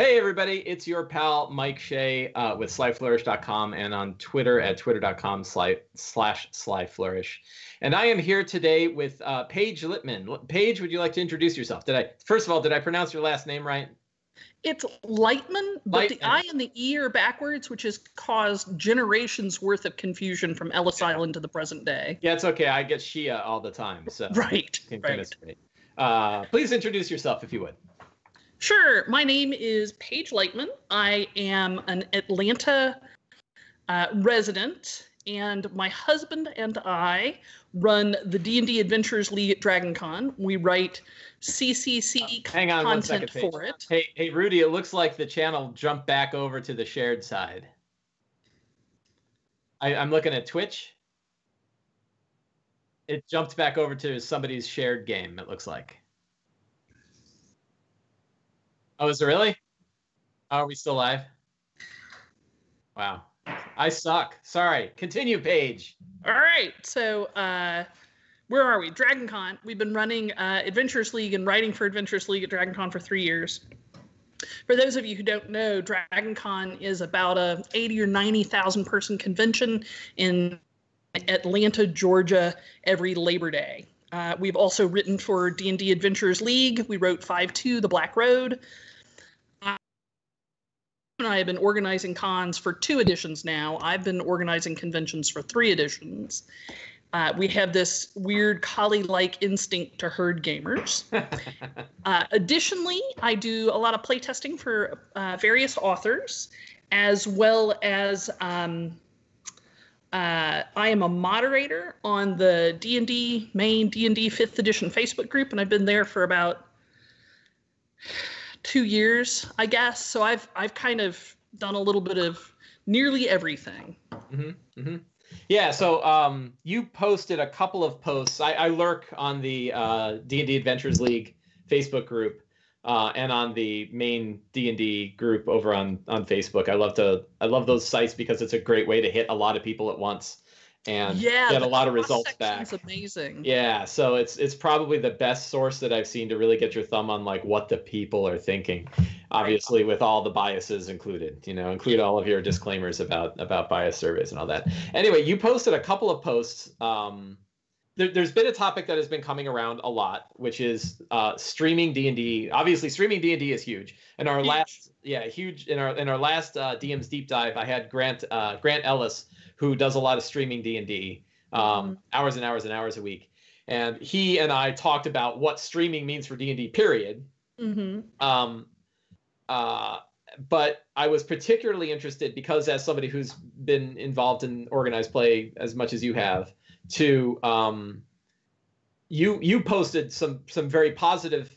Hey, everybody, it's your pal Mike Shea uh, with slyflourish.com and on Twitter at twitter.com sly, slash slyflourish. And I am here today with uh, Paige Littman. Paige, would you like to introduce yourself? Did I, first of all, did I pronounce your last name right? It's Lightman, but the Lightman. I and the E are backwards, which has caused generations worth of confusion from Ellis Island to the present day. Yeah, it's okay. I get Shia all the time. So Right, right. Uh, please introduce yourself if you would. Sure. My name is Paige Leitman. I am an Atlanta uh, resident, and my husband and I run the D&D Adventures League at DragonCon. We write CCC Hang on one second, content Paige. for it. Hey, hey, Rudy, it looks like the channel jumped back over to the shared side. I, I'm looking at Twitch. It jumped back over to somebody's shared game, it looks like. Oh, is it really? Are we still live? Wow. I suck. Sorry. Continue, Paige. All right. So, uh, where are we? DragonCon. We've been running uh, Adventures League and writing for Adventures League at DragonCon for three years. For those of you who don't know, DragonCon is about a 80 or 90,000 person convention in Atlanta, Georgia, every Labor Day. Uh, we've also written for D&D Adventures League. We wrote 5-2, The Black Road. And I have been organizing cons for two editions now. I've been organizing conventions for three editions. Uh, we have this weird collie-like instinct to herd gamers. Uh, additionally, I do a lot of playtesting for uh, various authors, as well as um, uh, I am a moderator on the D&D main D&D fifth edition Facebook group, and I've been there for about two years, I guess. So I've I've kind of done a little bit of nearly everything. hmm hmm Yeah, so um, you posted a couple of posts. I, I lurk on the uh, D&D Adventures League Facebook group uh, and on the main D&D group over on on Facebook. I love to I love those sites because it's a great way to hit a lot of people at once and yeah, get a lot of results back. Amazing. Yeah, so it's it's probably the best source that I've seen to really get your thumb on like what the people are thinking. Obviously, with all the biases included, you know, include all of your disclaimers about about bias surveys and all that. Anyway, you posted a couple of posts. Um, there, there's been a topic that has been coming around a lot, which is uh, streaming D and D. Obviously, streaming D and D is huge. In our Huge. last, yeah, huge. In our in our last uh, DM's deep dive, I had Grant uh, Grant Ellis, who does a lot of streaming D and D, um, Mhm. hours and hours and hours a week. And he and I talked about what streaming means for D and D. Period. hmm Um, uh, but I was particularly interested because, as somebody who's been involved in organized play as much as you have, to um, you you posted some some very positive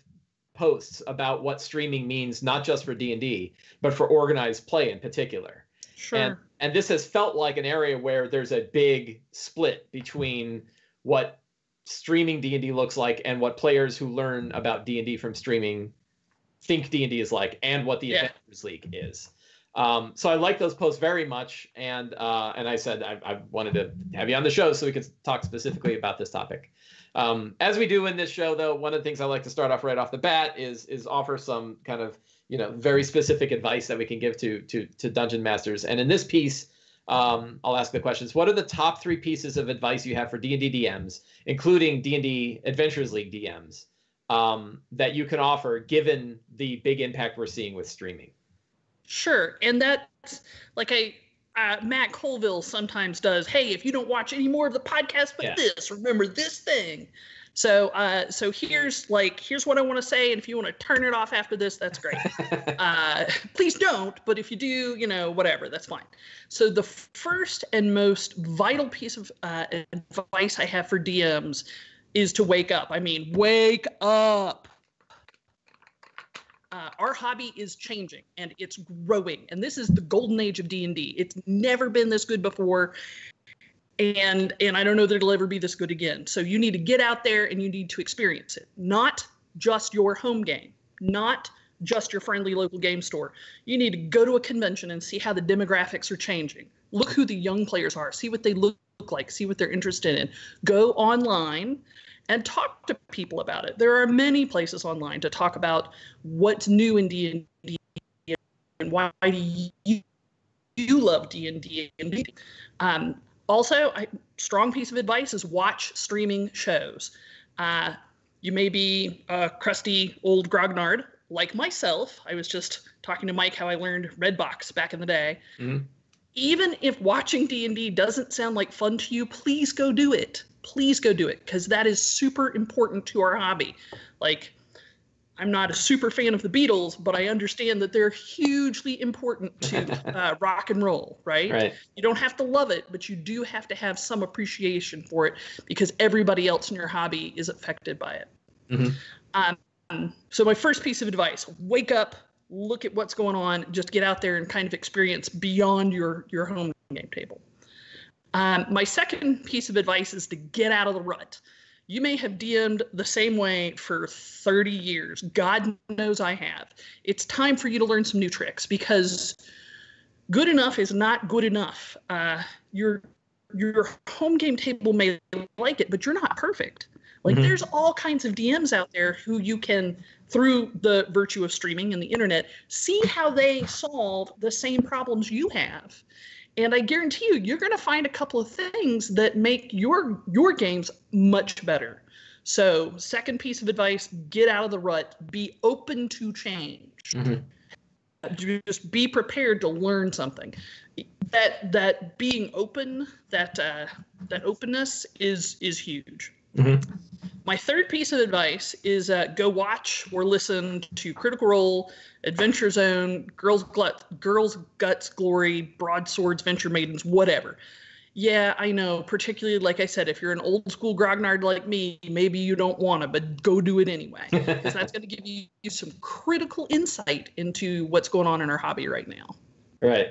posts about what streaming means, not just for D and D, but for organized play in particular. Sure. And and this has felt like an area where there's a big split between what streaming D&D looks like and what players who learn about D&D from streaming think D&D is like and what the Yeah. Adventures League is. Um, so I like those posts very much, and uh, and I said I, I wanted to have you on the show so we could talk specifically about this topic. Um, as we do in this show, though, one of the things I like to start off right off the bat is is offer some kind of you know very specific advice that we can give to to to dungeon masters. And in this piece, um, I'll ask the questions: What are the top three pieces of advice you have for D and D DMs, including D and D Adventures League DMs, um, that you can offer given the big impact we're seeing with streaming? Sure, and that's like I uh, Matt Colville sometimes does. Hey, if you don't watch any more of the podcast, but Yeah. this, remember this thing. So, uh, so here's like here's what I want to say, and if you want to turn it off after this, that's great. uh, please don't, but if you do, you know, whatever, that's fine. So the first and most vital piece of uh, advice I have for DMs is to wake up. I mean, wake up. Uh, our hobby is changing and it's growing, and this is the golden age of D and D. It's never been this good before, and and I don't know that it'll ever be this good again. So you need to get out there and you need to experience it, not just your home game, not just your friendly local game store. You need to go to a convention and see how the demographics are changing. Look who the young players are, see what they look like, see what they're interested in. Go online and talk to people about it. There are many places online to talk about what's new in D&D and why do you, you love D&D and um, also, a strong piece of advice is watch streaming shows. Uh, you may be a crusty old grognard like myself. I was just talking to Mike how I learned Red Box back in the day. Mm-hmm. Even if watching D&D doesn't sound like fun to you, please go do it. Please go do it because that is super important to our hobby. Like I'm not a super fan of the Beatles, but I understand that they're hugely important to uh, rock and roll, right? Right. You don't have to love it, but you do have to have some appreciation for it because everybody else in your hobby is affected by it. Mm-hmm. Um, so, my first piece of advice wake up, look at what's going on, just get out there and kind of experience beyond your, your home game table. Um, my second piece of advice is to get out of the rut you may have DM'd the same way for 30 years. God knows I have. It's time for you to learn some new tricks because good enough is not good enough. Uh, your your home game table may like it, but you're not perfect. Like mm-hmm. there's all kinds of DMs out there who you can, through the virtue of streaming and the internet, see how they solve the same problems you have and I guarantee you, you're going to find a couple of things that make your your games much better. So, second piece of advice: get out of the rut. Be open to change. Mm-hmm. Just be prepared to learn something. That that being open, that uh, that openness is is huge. Mm-hmm. My third piece of advice is uh, go watch or listen to Critical Role, Adventure Zone, Girls, Glut, Girls Guts Glory, Broadswords, Venture Maidens, whatever. Yeah, I know. Particularly, like I said, if you're an old school grognard like me, maybe you don't want to, but go do it anyway, because that's going to give you, some critical insight into what's going on in our hobby right now. Right.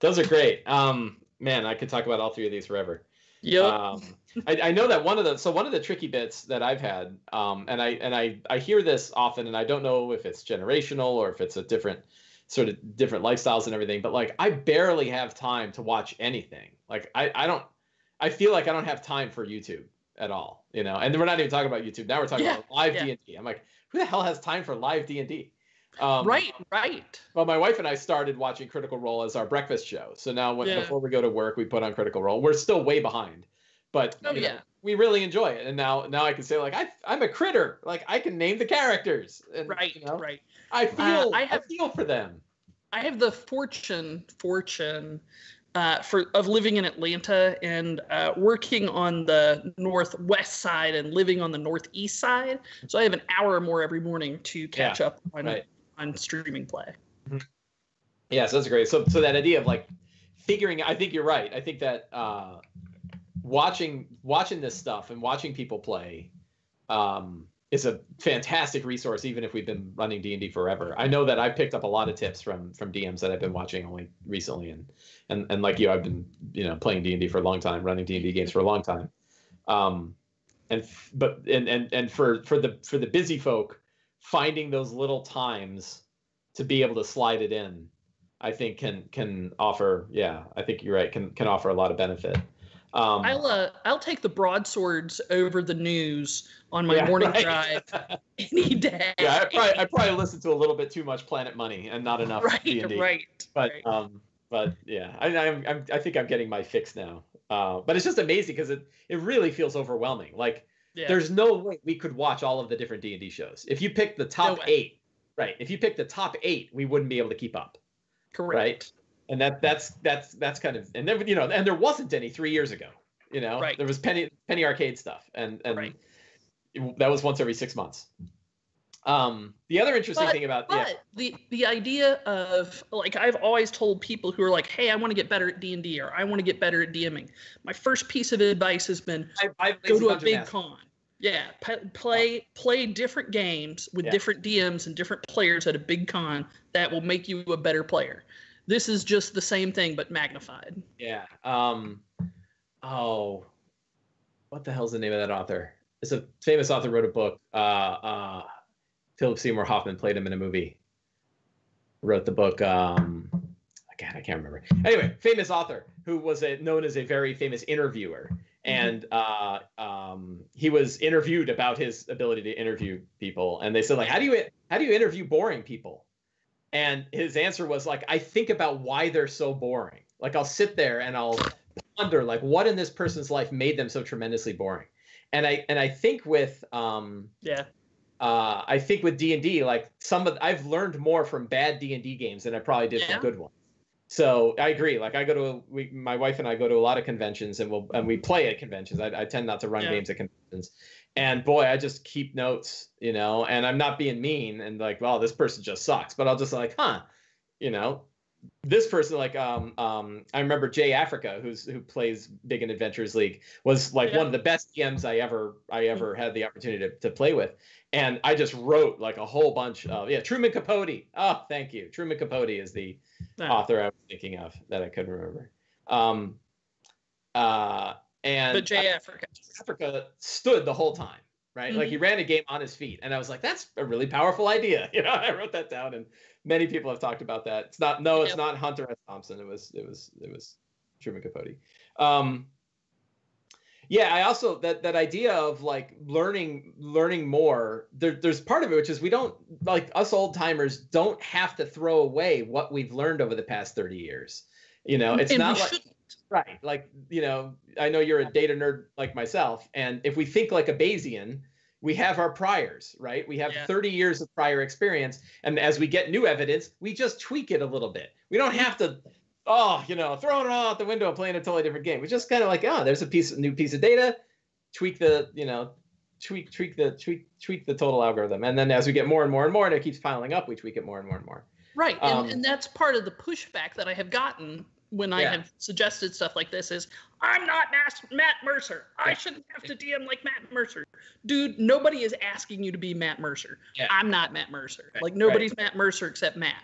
Those are great. Um, man, I could talk about all three of these forever. Yep. Um, I, I, know that one of the so one of the tricky bits that I've had, um, and I and I I hear this often, and I don't know if it's generational or if it's a different sort of different lifestyles and everything. But like, I barely have time to watch anything. Like, I I don't. I feel like I don't have time for YouTube at all. You know, and we're not even talking about YouTube now. We're talking yeah, about live D and D. I'm like, who the hell has time for live D and D? Um, right, right. Well, my wife and I started watching Critical Role as our breakfast show. So now, when, yeah. before we go to work, we put on Critical Role. We're still way behind, but oh, yeah. Know, we really enjoy it. And now, now I can say like I, I'm a critter. Like I can name the characters. And, right, you know, right. I uh, feel, uh, I, have, I feel for them. I have the fortune, fortune, uh, for of living in Atlanta and uh, working on the northwest side and living on the northeast side. So I have an hour or more every morning to catch yeah, up on right on streaming play. Mm-hmm. Yeah, so that's great. So so that idea of like figuring I think you're right. I think that uh watching watching this stuff and watching people play um is a fantastic resource even if we've been running D&D forever. I know that I've picked up a lot of tips from from DMs that I've been watching only recently and and and like you I've been you know playing D&D for a long time, running D&D games for a long time. Um and but and and and for for the for the busy folk finding those little times to be able to slide it in, I think can can offer. Yeah, I think you're right. Can can offer a lot of benefit. Um, I'll uh, I'll take the broadswords over the news on my yeah, morning right. drive any day. Yeah, I probably I probably listen to a little bit too much Planet Money and not enough right, D&D. Right. But right. um, but yeah, I I'm, I'm I think I'm getting my fix now. Uh, but it's just amazing because it it really feels overwhelming. Like yeah. There's no way we could watch all of the different D and D shows. If you pick the top no eight, right? If you pick the top eight, we wouldn't be able to keep up. Correct. Right. And that that's that's that's kind of and then you know and there wasn't any three years ago. You know, right. there was penny penny arcade stuff and and right. it, that was once every six months. Um, the other interesting but, thing about but yeah. the the idea of like I've always told people who are like, "Hey, I want to get better at D and D," or "I want to get better at DMing." My first piece of advice has been I, go to a big con. Yeah, play play different games with yeah. different DMs and different players at a big con. That will make you a better player. This is just the same thing but magnified. Yeah. Um. Oh, what the hell's the name of that author? It's a famous author wrote a book. Uh. Uh. Philip Seymour Hoffman played him in a movie. Wrote the book. Um. God, I can't remember. Anyway, famous author who was a, known as a very famous interviewer. And uh, um, he was interviewed about his ability to interview people and they said like how do you how do you interview boring people And his answer was like, I think about why they're so boring. Like I'll sit there and I'll ponder like what in this person's life made them so tremendously boring. And I and I think with um Yeah. uh I think with D&D like some of I've learned more from bad D&D games than I probably did Yeah. from good ones. So I agree. Like I go to we, my wife and I go to a lot of conventions and we'll and we play at conventions. I, I tend not to run Yeah. games at conventions. And boy, I just keep notes, you know, and I'm not being mean and like, well, this person just sucks. But I'll just like, huh, you know, this person like um um I remember Jay Africa, who's who plays Big in Adventures League, was like Yeah. one of the best DMs I ever I ever had the opportunity to, to play with. And I just wrote like a whole bunch of yeah, Truman Capote. Oh, thank you. Truman Capote is the No. author I was thinking of that I couldn't remember. Um uh and But Jay Africa. Africa stood the whole time, right? Like he ran a game on his feet, and I was like, "That's a really powerful idea." You know, I wrote that down, and many people have talked about that. It's not no, it's Yep. not Hunter S. Thompson. It was it was it was Truman Capote. Um, yeah, I also that that idea of like learning learning more. There, there's part of it which is we don't like us old timers don't have to throw away what we've learned over the past thirty years. You know, it's and not like shouldn't. Right. Like, you know, I know you're a data nerd like myself. And if we think like a Bayesian, we have our priors, right? We have Yeah. 30 years of prior experience. And as we get new evidence, we just tweak it a little bit. We don't have to, oh, you know, throwing it all out the window and playing a totally different game. We just kind of like, oh, there's a piece, new piece of data, tweak the, you know, tweak, tweak the, tweak, tweak the total algorithm. And then as we get more and more and more, and it keeps piling up, we tweak it more and more and more. Right. Um, and, and that's part of the pushback that I have gotten when I Yeah. have suggested stuff like this is I'm not Matt Mercer. I shouldn't have to DM like Matt Mercer. Dude, nobody is asking you to be Matt Mercer. Yeah. I'm not Matt Mercer. Right, Like nobody's Matt Mercer except Matt.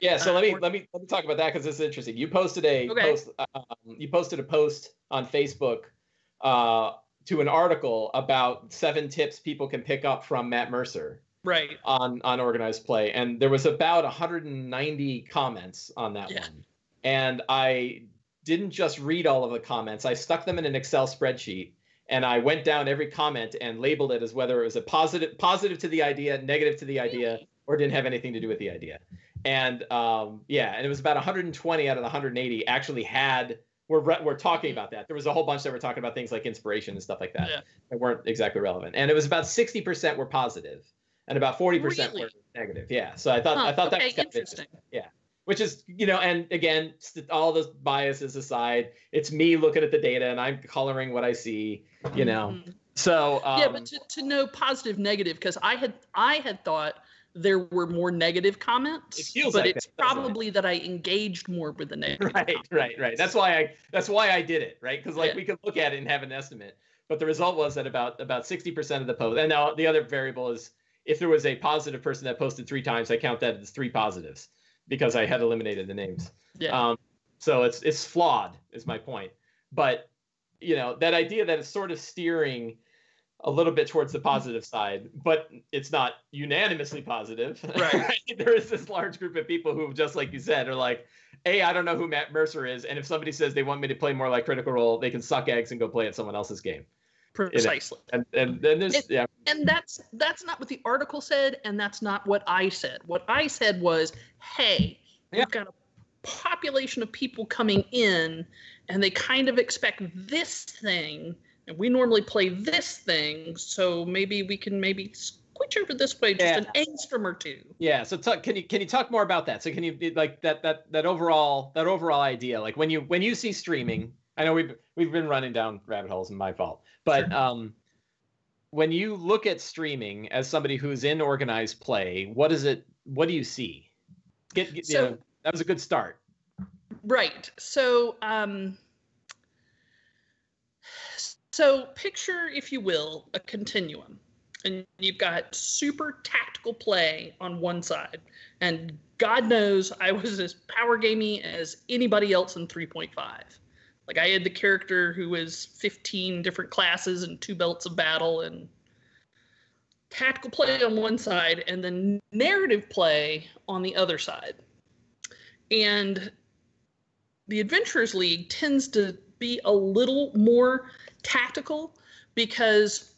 Yeah, so Uh, let me or- let me let me talk about that because this is interesting. You posted a Okay. post. Um, you posted a post on Facebook uh, to an article about seven tips people can pick up from Matt Mercer Right. on on organized play, and there was about 190 comments on that Yeah. one. And I didn't just read all of the comments; I stuck them in an Excel spreadsheet, and I went down every comment and labeled it as whether it was a positive positive to the idea, negative to the idea, or didn't have anything to do with the idea. And um, yeah, and it was about 120 out of the 180 actually had were re- were talking about that. There was a whole bunch that were talking about things like inspiration and stuff like that Yeah. that weren't exactly relevant. And it was about 60% were positive, and about 40% were negative. Yeah. So I thought I Huh, thought that was kind of interesting. Yeah. Which is you know and again all those biases aside it's me looking at the data and i'm coloring what i see you know Mhm. so um, yeah, but to, to know positive, negative, because I had I had thought there were more negative comments, It feels but like it's that, doesn't it? probably that I engaged more with the negative. right right right that's why i that's why i did it right because like Yeah. we could look at it and have an estimate but the result was that about about 60% of the post and now the other variable is if there was a positive person that posted three times i count that as three positives because i had eliminated the names Yeah. Um, so it's it's flawed, is my point. But you know that idea that it's sort of steering a little bit towards the mm-hmm. positive side, but it's not unanimously positive. Right. there is this large group of people who, just like you said, are like, "Hey, I don't know who Matt Mercer is, and if somebody says they want me to play more like Critical Role, they can suck eggs and go play at someone else's game." Precisely. And and then there's It- yeah, and that's that's not what the article said and that's not what i said what i said was hey Yeah. we've got a population of people coming in and they kind of expect this thing and we normally play this thing so maybe we can maybe switch over this way just Yeah. an angstrom or two Yeah. So talk, can you can you talk more about that? So can you like that that that overall that overall idea? Like when you when you see streaming, I know we've we've been running down rabbit holes, and my fault. But um, when you look at streaming as somebody who's in organized play, what is it? What do you see? Get, get you So- know, that was a good start. Right. So, um, so picture, if you will, a continuum, and you've got super tactical play on one side, and God knows I was as power gamey as anybody else in 3.5. Like I had the character who was 15 different classes and two belts of battle and tactical play on one side and then narrative play on the other side. And the Adventurers League tends to be a little more tactical because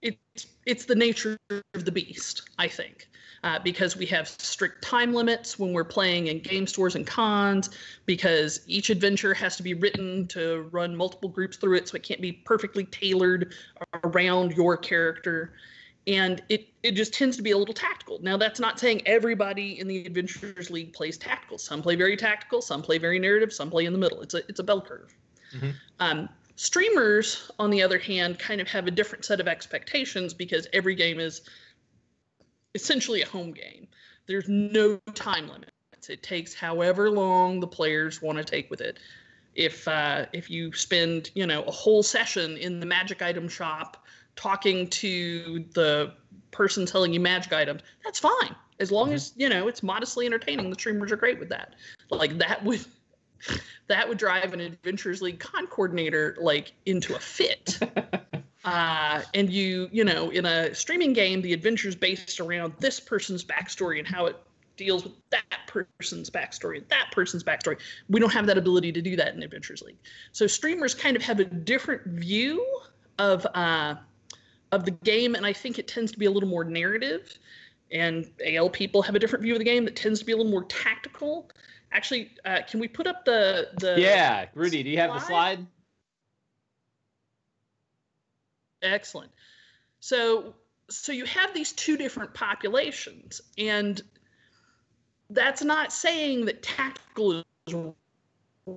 it's it's the nature of the beast, I think. uh, because we have strict time limits when we're playing in game stores and cons, because each adventure has to be written to run multiple groups through it, so it can't be perfectly tailored around your character. And it, it just tends to be a little tactical. Now, that's not saying everybody in the Adventurers League plays tactical. Some play very tactical, some play very narrative, some play in the middle. It's a, it's a bell curve. Mm-hmm. Um, streamers, on the other hand, kind of have a different set of expectations because every game is essentially a home game. There's no time limits. It takes however long the players want to take with it. If uh, if you spend you know a whole session in the magic item shop talking to the person selling you magic items, that's fine. As long mm-hmm. as you know it's modestly entertaining, the streamers are great with that. Like that would that would drive an Adventures League con coordinator like into a fit. Uh, and you, you know, in a streaming game, the adventure's based around this person's backstory and how it deals with that person's backstory and that person's backstory. We don't have that ability to do that in Adventures League. So streamers kind of have a different view of uh, of the game, and I think it tends to be a little more narrative. And AL people have a different view of the game that tends to be a little more tactical. Actually, uh, can we put up the the? Yeah, Rudy, do you have the slide? Excellent. So so you have these two different populations and that's not saying that tactical is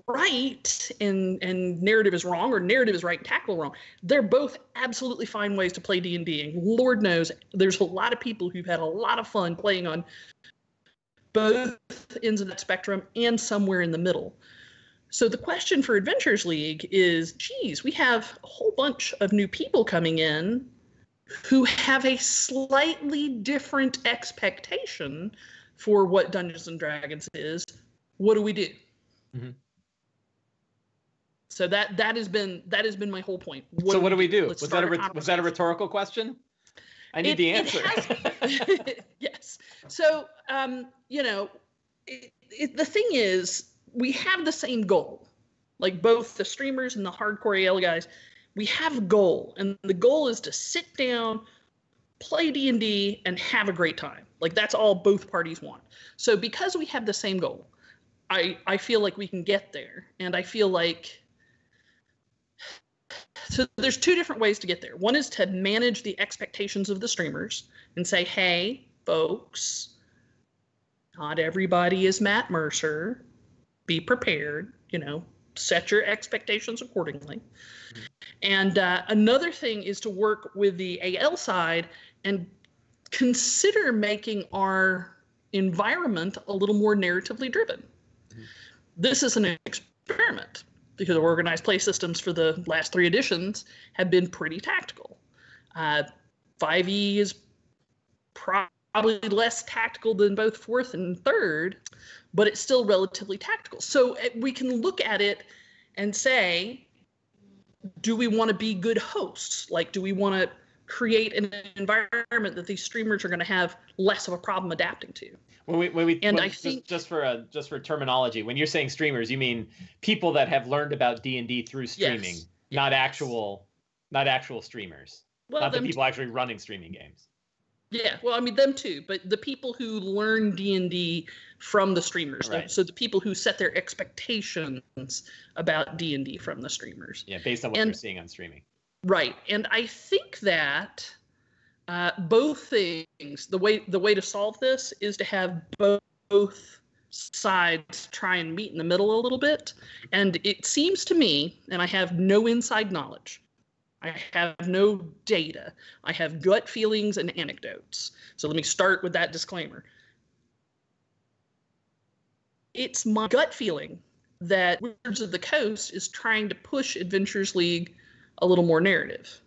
right and and narrative is wrong or narrative is right and tactical wrong they're both absolutely fine ways to play d&d and lord knows there's a lot of people who've had a lot of fun playing on both ends of that spectrum and somewhere in the middle so the question for Adventures League is geez, we have a whole bunch of new people coming in who have a slightly different expectation for what Dungeons and Dragons is. What do we do? Mm-hmm. So that that has been that has been my whole point. What so what do we do? Was that a was that a rhetorical question? I need it, the answer. Has, yes. So um, you know, it, it, the thing is, we have the same goal. Like both the streamers and the hardcore AL guys, we have a goal, and the goal is to sit down, play D and D, and have a great time. Like that's all both parties want. So because we have the same goal, I I feel like we can get there, and I feel like so there's two different ways to get there. One is to manage the expectations of the streamers and say, hey, folks, not everybody is Matt Mercer be prepared, you know, set your expectations accordingly. Mm-hmm. And uh, another thing is to work with the AL side and consider making our environment a little more narratively driven. Mm-hmm. This is an experiment because organized play systems for the last three editions have been pretty tactical. Uh, 5e is probably less tactical than both fourth and third, but it's still relatively tactical. So eh, we can look at it and say, do we want to be good hosts? Like, do we want to create an environment that these streamers are going to have less of a problem adapting to? When we, when we, and when, I think just, just for a, just for terminology, when you're saying streamers, you mean people that have learned about D and D through streaming, yes, not yes. actual, not actual streamers, well, not the people t- actually running streaming games. Yeah, well, I mean them too, but the people who learn D and D from the streamers, right. so the people who set their expectations about D and D from the streamers. Yeah, based on what and, they're seeing on streaming. Right, and I think that uh, both things, the way the way to solve this is to have both, both sides try and meet in the middle a little bit, and it seems to me, and I have no inside knowledge I have no data. I have gut feelings and anecdotes. So let me start with that disclaimer. It's my gut feeling that Wizards of the Coast is trying to push Adventures League a little more narrative.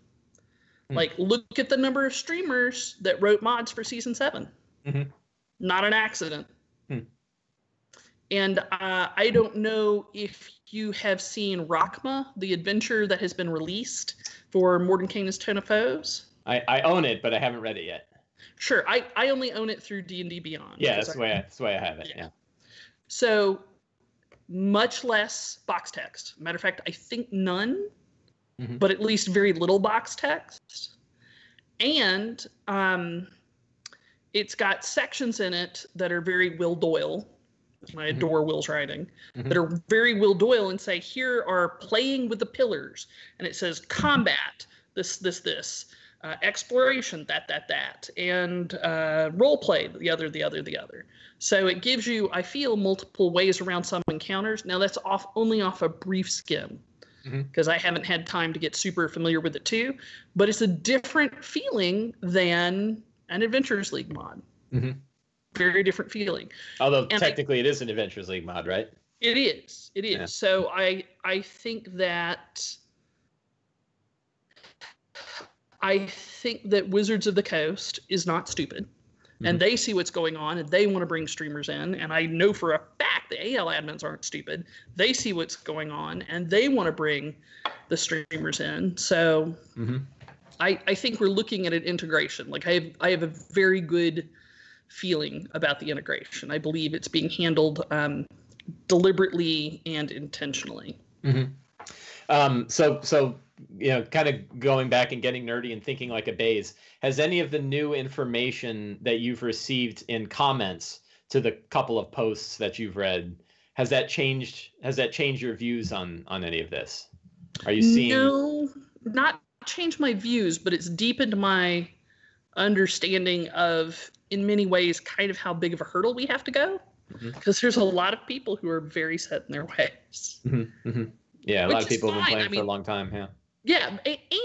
Mm. Like, look at the number of streamers that wrote mods for season 7 mm-hmm. Not an accident. Mm. And uh, I don't know if you have seen Rrakkma, the adventure that has been released for Mordenkainen's Tome of Foes. I, I own it, but I haven't read it yet. Sure, I, I only own it through D and D Beyond. Yeah, that's the way I, that's the way I have it. Yeah. yeah. So much less box text. Matter of fact, I think none, mm-hmm. but at least very little box text. And um, it's got sections in it that are very Will Doyle. I adore Will's writing. Mhm. That are very Will Doyle and say here are playing with the pillars, and it says combat this this this, uh, exploration that that that, and uh, role play the other the other the other. So it gives you I feel multiple ways around some encounters. Now that's off only off a brief skim Mhm. because I haven't had time to get super familiar with it too. But it's a different feeling than an Adventures League mod. Mhm. Very different feeling. Although And I- technically it is an Adventures League mod, right? It is. It is. Yeah. So I I think that I think that Wizards of the Coast is not stupid. Mhm. And they see what's going on and they want to bring streamers in. And I know for a fact the AL admins aren't stupid. They see what's going on and they want to bring the streamers in. So Mm-hmm. I, I think we're looking at an integration. Like I have I have a very good feeling about the integration. I believe it's being handled um, deliberately and intentionally. Mm-hmm. Um, so, so you know, kind of going back and getting nerdy and thinking like a Baze. Has any of the new information that you've received in comments to the couple of posts that you've read has that changed? Has that changed your views on on any of this? Are you seeing? No, not changed my views, but it's deepened my understanding of, in many ways, kind of how big of a hurdle we have to go. Because there's a lot of people who are very set in their ways. Mhm, mhm. Yeah, a lot of people have been playing I for a long time. Yeah. Yeah,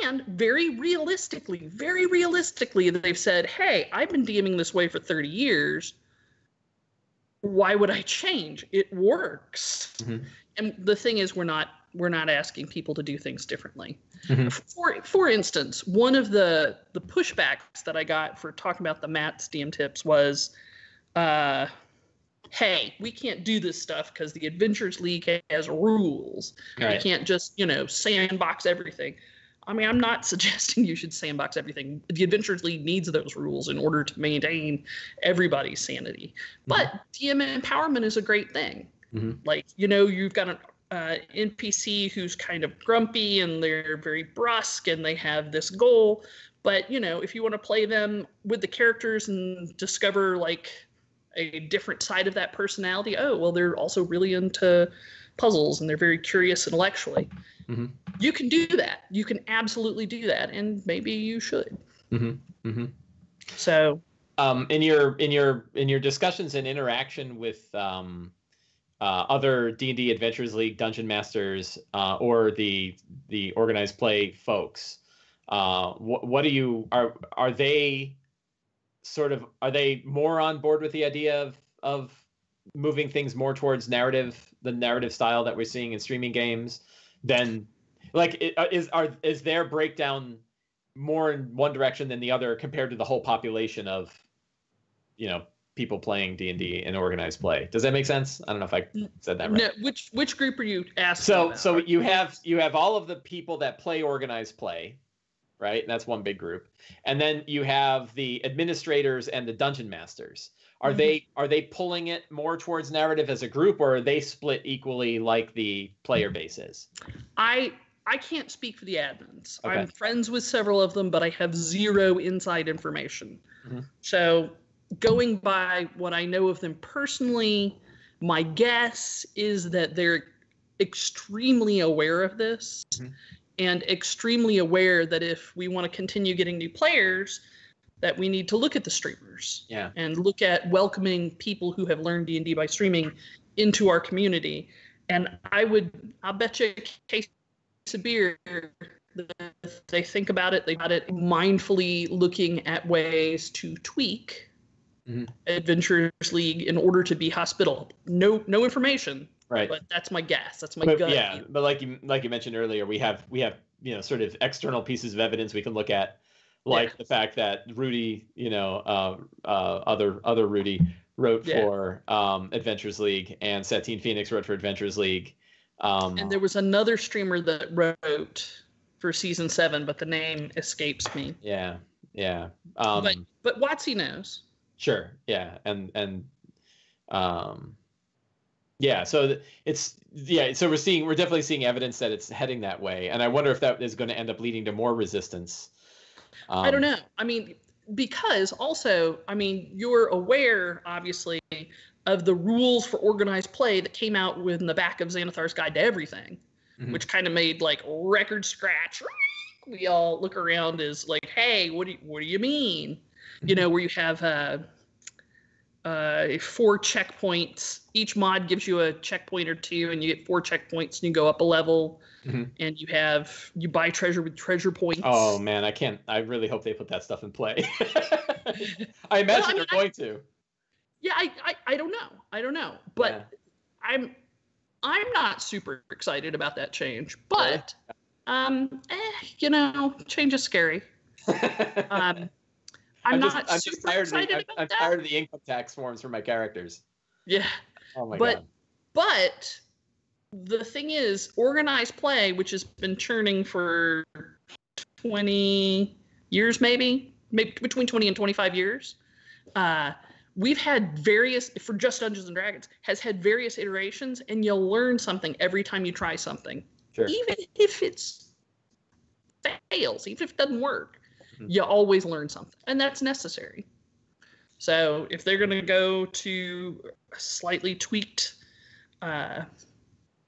and very realistically, very realistically, they've said, "Hey, I've been DMing this way for 30 years. Why would I change? It works." Mhm. And the thing is, we're not we're not asking people to do things differently. Mhm. For for instance, one of the the pushbacks that I got for talking about the Matt's DM tips was, uh, "Hey, we can't do this stuff because the Adventures League has rules." You Right. can't just, you know, sandbox everything. I mean, I'm not suggesting you should sandbox everything. The Adventures League needs those rules in order to maintain everybody's sanity. But DM empowerment is a great thing. Mhm. Like, you know, you've got an uh, NPC who's kind of grumpy and they're very brusque and they have this goal. But, you know, if you want to play them with the characters and discover like a different side of that personality, oh, well, they're also really into puzzles and they're very curious intellectually. Mhm. You can do that. You can absolutely do that, and maybe you should. Mhm, mhm. So, um, in your in your in your discussions and interaction with um, uh, other D and D Adventures League dungeon masters uh, or the the organized play folks, uh, what what do you are are they sort of are they more on board with the idea of of moving things more towards narrative the narrative style that we're seeing in streaming games than like uh, is are is their breakdown more in one direction than the other compared to the whole population of you know people playing d&d and organized play does that make sense i don't know if i said that right no, which which group are you asking? so about? so you have you have all of the people that play organized play right and that's one big group and then you have the administrators and the dungeon masters are Mhm. they are they pulling it more towards narrative as a group or are they split equally like the player base is I I can't speak for the admins. Okay. I'm friends with several of them, but I have zero inside information. Mhm. So, going by what I know of them personally, my guess is that they're extremely aware of this Mhm. And extremely aware that if we want to continue getting new players, that we need to look at the streamers yeah and look at welcoming people who have learned D&D by streaming into our community. And I would, I'll bet you a case of beer that they think about it, they got it mindfully looking at ways to tweak Mhm. Adventures League in order to be hospitable. No, no information, right but that's my guess. That's my but, gut. yeah but like you like you mentioned earlier we have we have you know sort of external pieces of evidence we can look at like Yeah. the fact that rudy you know uh, uh, other other rudy wrote Yeah. for um, adventures league and satine phoenix wrote for adventures league um, And there was another streamer that wrote for season seven, but the name escapes me. yeah yeah um, but but Watsy knows. Sure. Yeah. And and um yeah, so it's yeah, so we're seeing we're definitely seeing evidence that it's heading that way. And I wonder if that is going to end up leading to more resistance. Um, I don't know. I mean, because also, I mean, you're aware, obviously, of the rules for organized play that came out in the back of Xanathar's Guide to Everything, Mhm. which kind of made like record scratch. We all look around as like, hey, what do you, what do you mean? You know, where you have uh, uh, four checkpoints. Each mod gives you a checkpoint or two, and you get four checkpoints, and you go up a level. Mhm. And you have you buy treasure with treasure points. Oh man, I can't. I really hope they put that stuff in play. I imagine mean, they're I- going to. Yeah, I, I, I don't know. I don't know. But Yeah. I'm I'm not super excited about that change. But um eh, you know, change is scary. Um I'm, just, not I'm super just tired. The, I'm, I'm tired of the income tax forms for my characters. Yeah. Oh my But- god. But the thing is, organized play, which has been churning for 20 years, maybe, maybe between 20 and 25 years, uh, we've had various, for just Dungeons and Dragons, has had various iterations, and you'll learn something every time you try something. Sure. Even if it's fails, even if it doesn't work. You always learn something, and that's necessary. So if they're going to go to a slightly tweaked uh,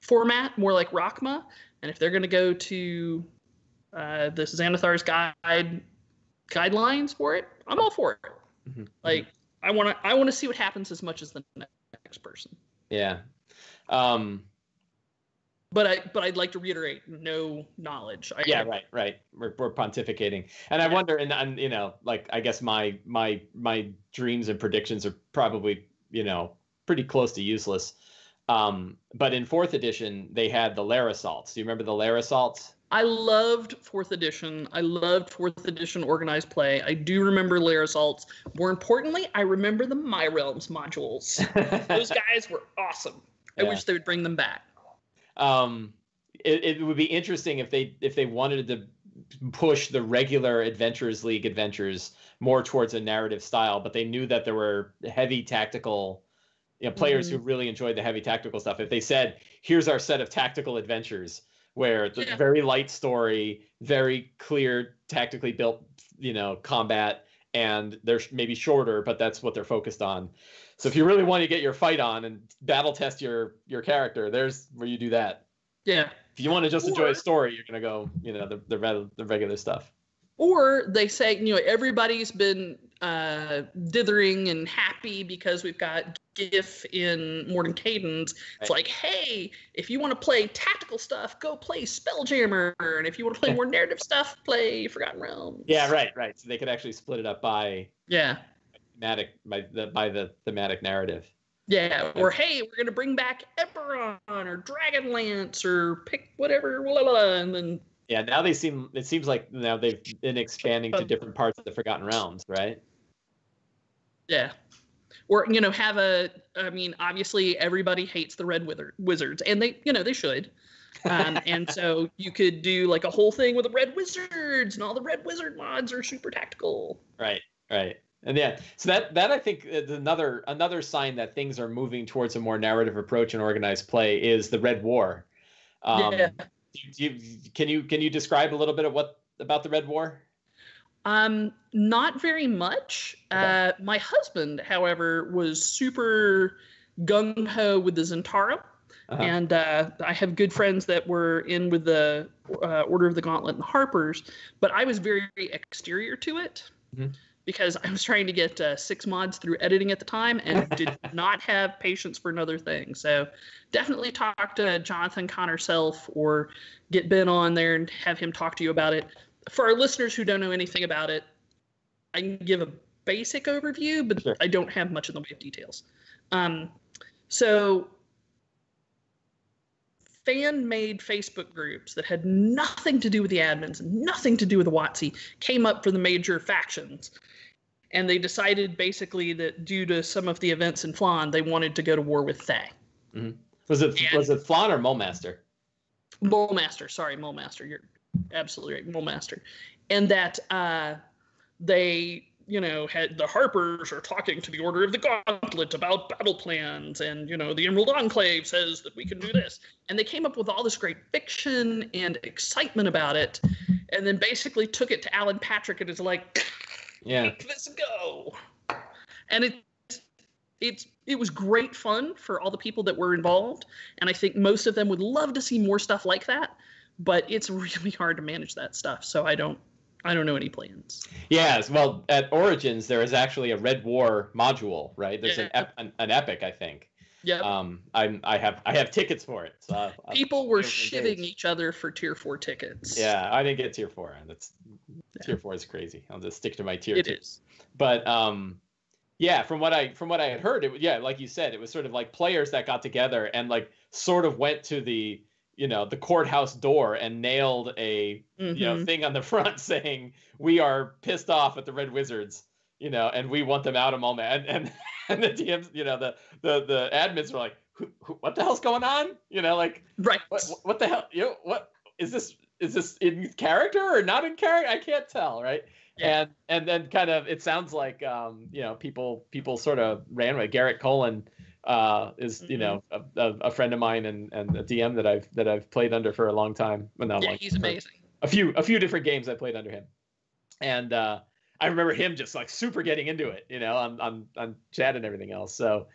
format, more like Rrakkma, and if they're going to go to uh, this Xanathar's guide guidelines for it, I'm all for it. Mhm. Like I want to, I want to see what happens as much as the next person. Yeah. Um, But I, but I'd like to reiterate, no knowledge. I, yeah, right, right. We're, we're pontificating, and I wonder, and, and you know, like I guess my my my dreams and predictions are probably you know pretty close to useless. Um, but in fourth edition, they had the Lair assaults. Do you remember the Lair assaults? I loved fourth edition. I loved fourth edition organized play. I do remember Lair Assaults. More importantly, I remember the My Realms modules. Those guys were awesome. I Yeah. wish they would bring them back. Um, it, it would be interesting if they if they wanted to push the regular Adventurers League adventures more towards a narrative style, but they knew that there were heavy tactical, you know, players who really enjoyed the heavy tactical stuff. If they said, "Here's our set of tactical adventures," where the Yeah. very light story, very clear, tactically built, you know, combat, and they're maybe shorter, but that's what they're focused on. So if you really want to get your fight on and battle test your your character, there's where you do that. Yeah. If you want to just enjoy a story, you're gonna go, you know, the the, the regular stuff. Or they say, you know, everybody's been uh, dithering and happy because we've got GIF in Mordenkainen's. It's Right. like, hey, if you want to play tactical stuff, go play Spelljammer. And if you want to play more narrative stuff, play Forgotten Realms. Yeah, right, right. So they could actually split it up by Yeah. Thematic by the by the thematic narrative. Yeah, or hey, we're gonna bring back Eberron or Dragonlance or pick whatever, blah, blah, blah, and then Yeah, now they seem it seems like now they've been expanding to different parts of the Forgotten Realms, right? yeah, or you know have a. I mean, obviously everybody hates the Red Wither- Wizards, and they, you know, they should. Um, and so you could do like a whole thing with the Red Wizards, and all the Red Wizard mods are super tactical. Right, right. And yeah, so that that I think is another another sign that things are moving towards a more narrative approach in organized play is the Red War. Um, Yeah. do you, can you can you describe a little bit of what about the Red War? Um, not very much. Okay. Uh, my husband, however, was super gung ho with the Zhentarim. Uh-huh. And uh, I have good friends that were in with the uh, Order of the Gauntlet and the Harpers, but I was very exterior to it Mhm. Because I was trying to get uh, six mods through editing at the time and did not have patience for another thing. So definitely talk to Jonathan Connor Self or get Ben on there and have him talk to you about it. For our listeners who don't know anything about it, I can give a basic overview, but Sure. I don't have much in the way of details. Um, so fan made Facebook groups that had nothing to do with the admins, nothing to do with the WotC, came up for the major factions. And they decided basically that due to some of the events in Phlan, they wanted to go to war with Thay. Was it And- was it Phlan or Mulemaster? Mulemaster, sorry, Mulemaster, you're absolutely right, Mulemaster. And that uh, they, you know, had the Harpers are talking to the Order of the Gauntlet about battle plans, and, you know, the Emerald Enclave says that we can do this. And they came up with all this great fiction and excitement about it, and then basically took it to Alan Patrick and is like, Yeah. Make this go. And it it's it was great fun for all the people that were involved, and I think most of them would love to see more stuff like that. But it's really hard to manage that stuff, so I don't I don't know any plans. Yes, well, at Origins there is actually a Red War module, right? There's an, ep- an an epic, I think. Yeah, Um, I'm I have I have tickets for it. So I'll- I'll- people were I'll shitting each other for tier four tickets. Yeah, I didn't get tier four. and That's tier four is crazy. I'll just stick to my tier it two. is. But um, yeah, from what I from what I had heard, it yeah, like you said, it was sort of like players that got together and like sort of went to the you know the courthouse door and nailed a you know Mhm. thing on the front saying we are pissed off at the Red Wizards, you know, and we want them out of moment. And and, and the DMs, you know, the the the admins were like, who, who, what the hell's going on? You know, like right. what what the hell? You know, what is this? Is this in character or not in character? I can't tell, right? Yeah. And and then kind of it sounds like um, you know people people sort of ran with Garrett Colin uh, is you Mhm. know a, a, friend of mine and and a DM that I've that I've played under for a long time. Well, not Yeah, long, he's amazing. A few a few different games I played under him, and uh, I remember him just like super getting into it, you know, on on on chat and everything else. So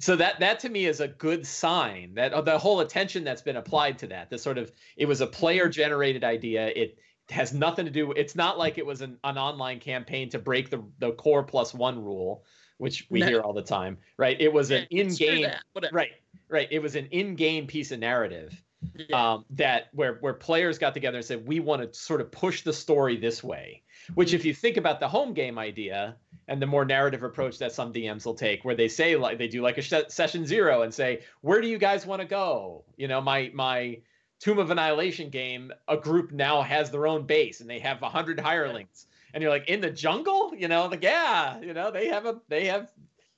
so that that to me is a good sign that uh, the whole attention that's been applied to that the sort of it was a player generated idea it has nothing to do it's not like it was an, an online campaign to break the, the core plus one rule which we No. hear all the time right it was an Yeah, in-game right right it was an in-game piece of narrative Yeah. um, that where where players got together and said we want to sort of push the story this way. Which, if you think about the home game idea and the more narrative approach that some DMs will take, where they say like they do like a sh- session zero and say, where do you guys want to go? You know, my my Tomb of Annihilation game, a group now has their own base and they have a hundred hirelings, and you're like in the jungle, you know, like yeah, you know, they have a they have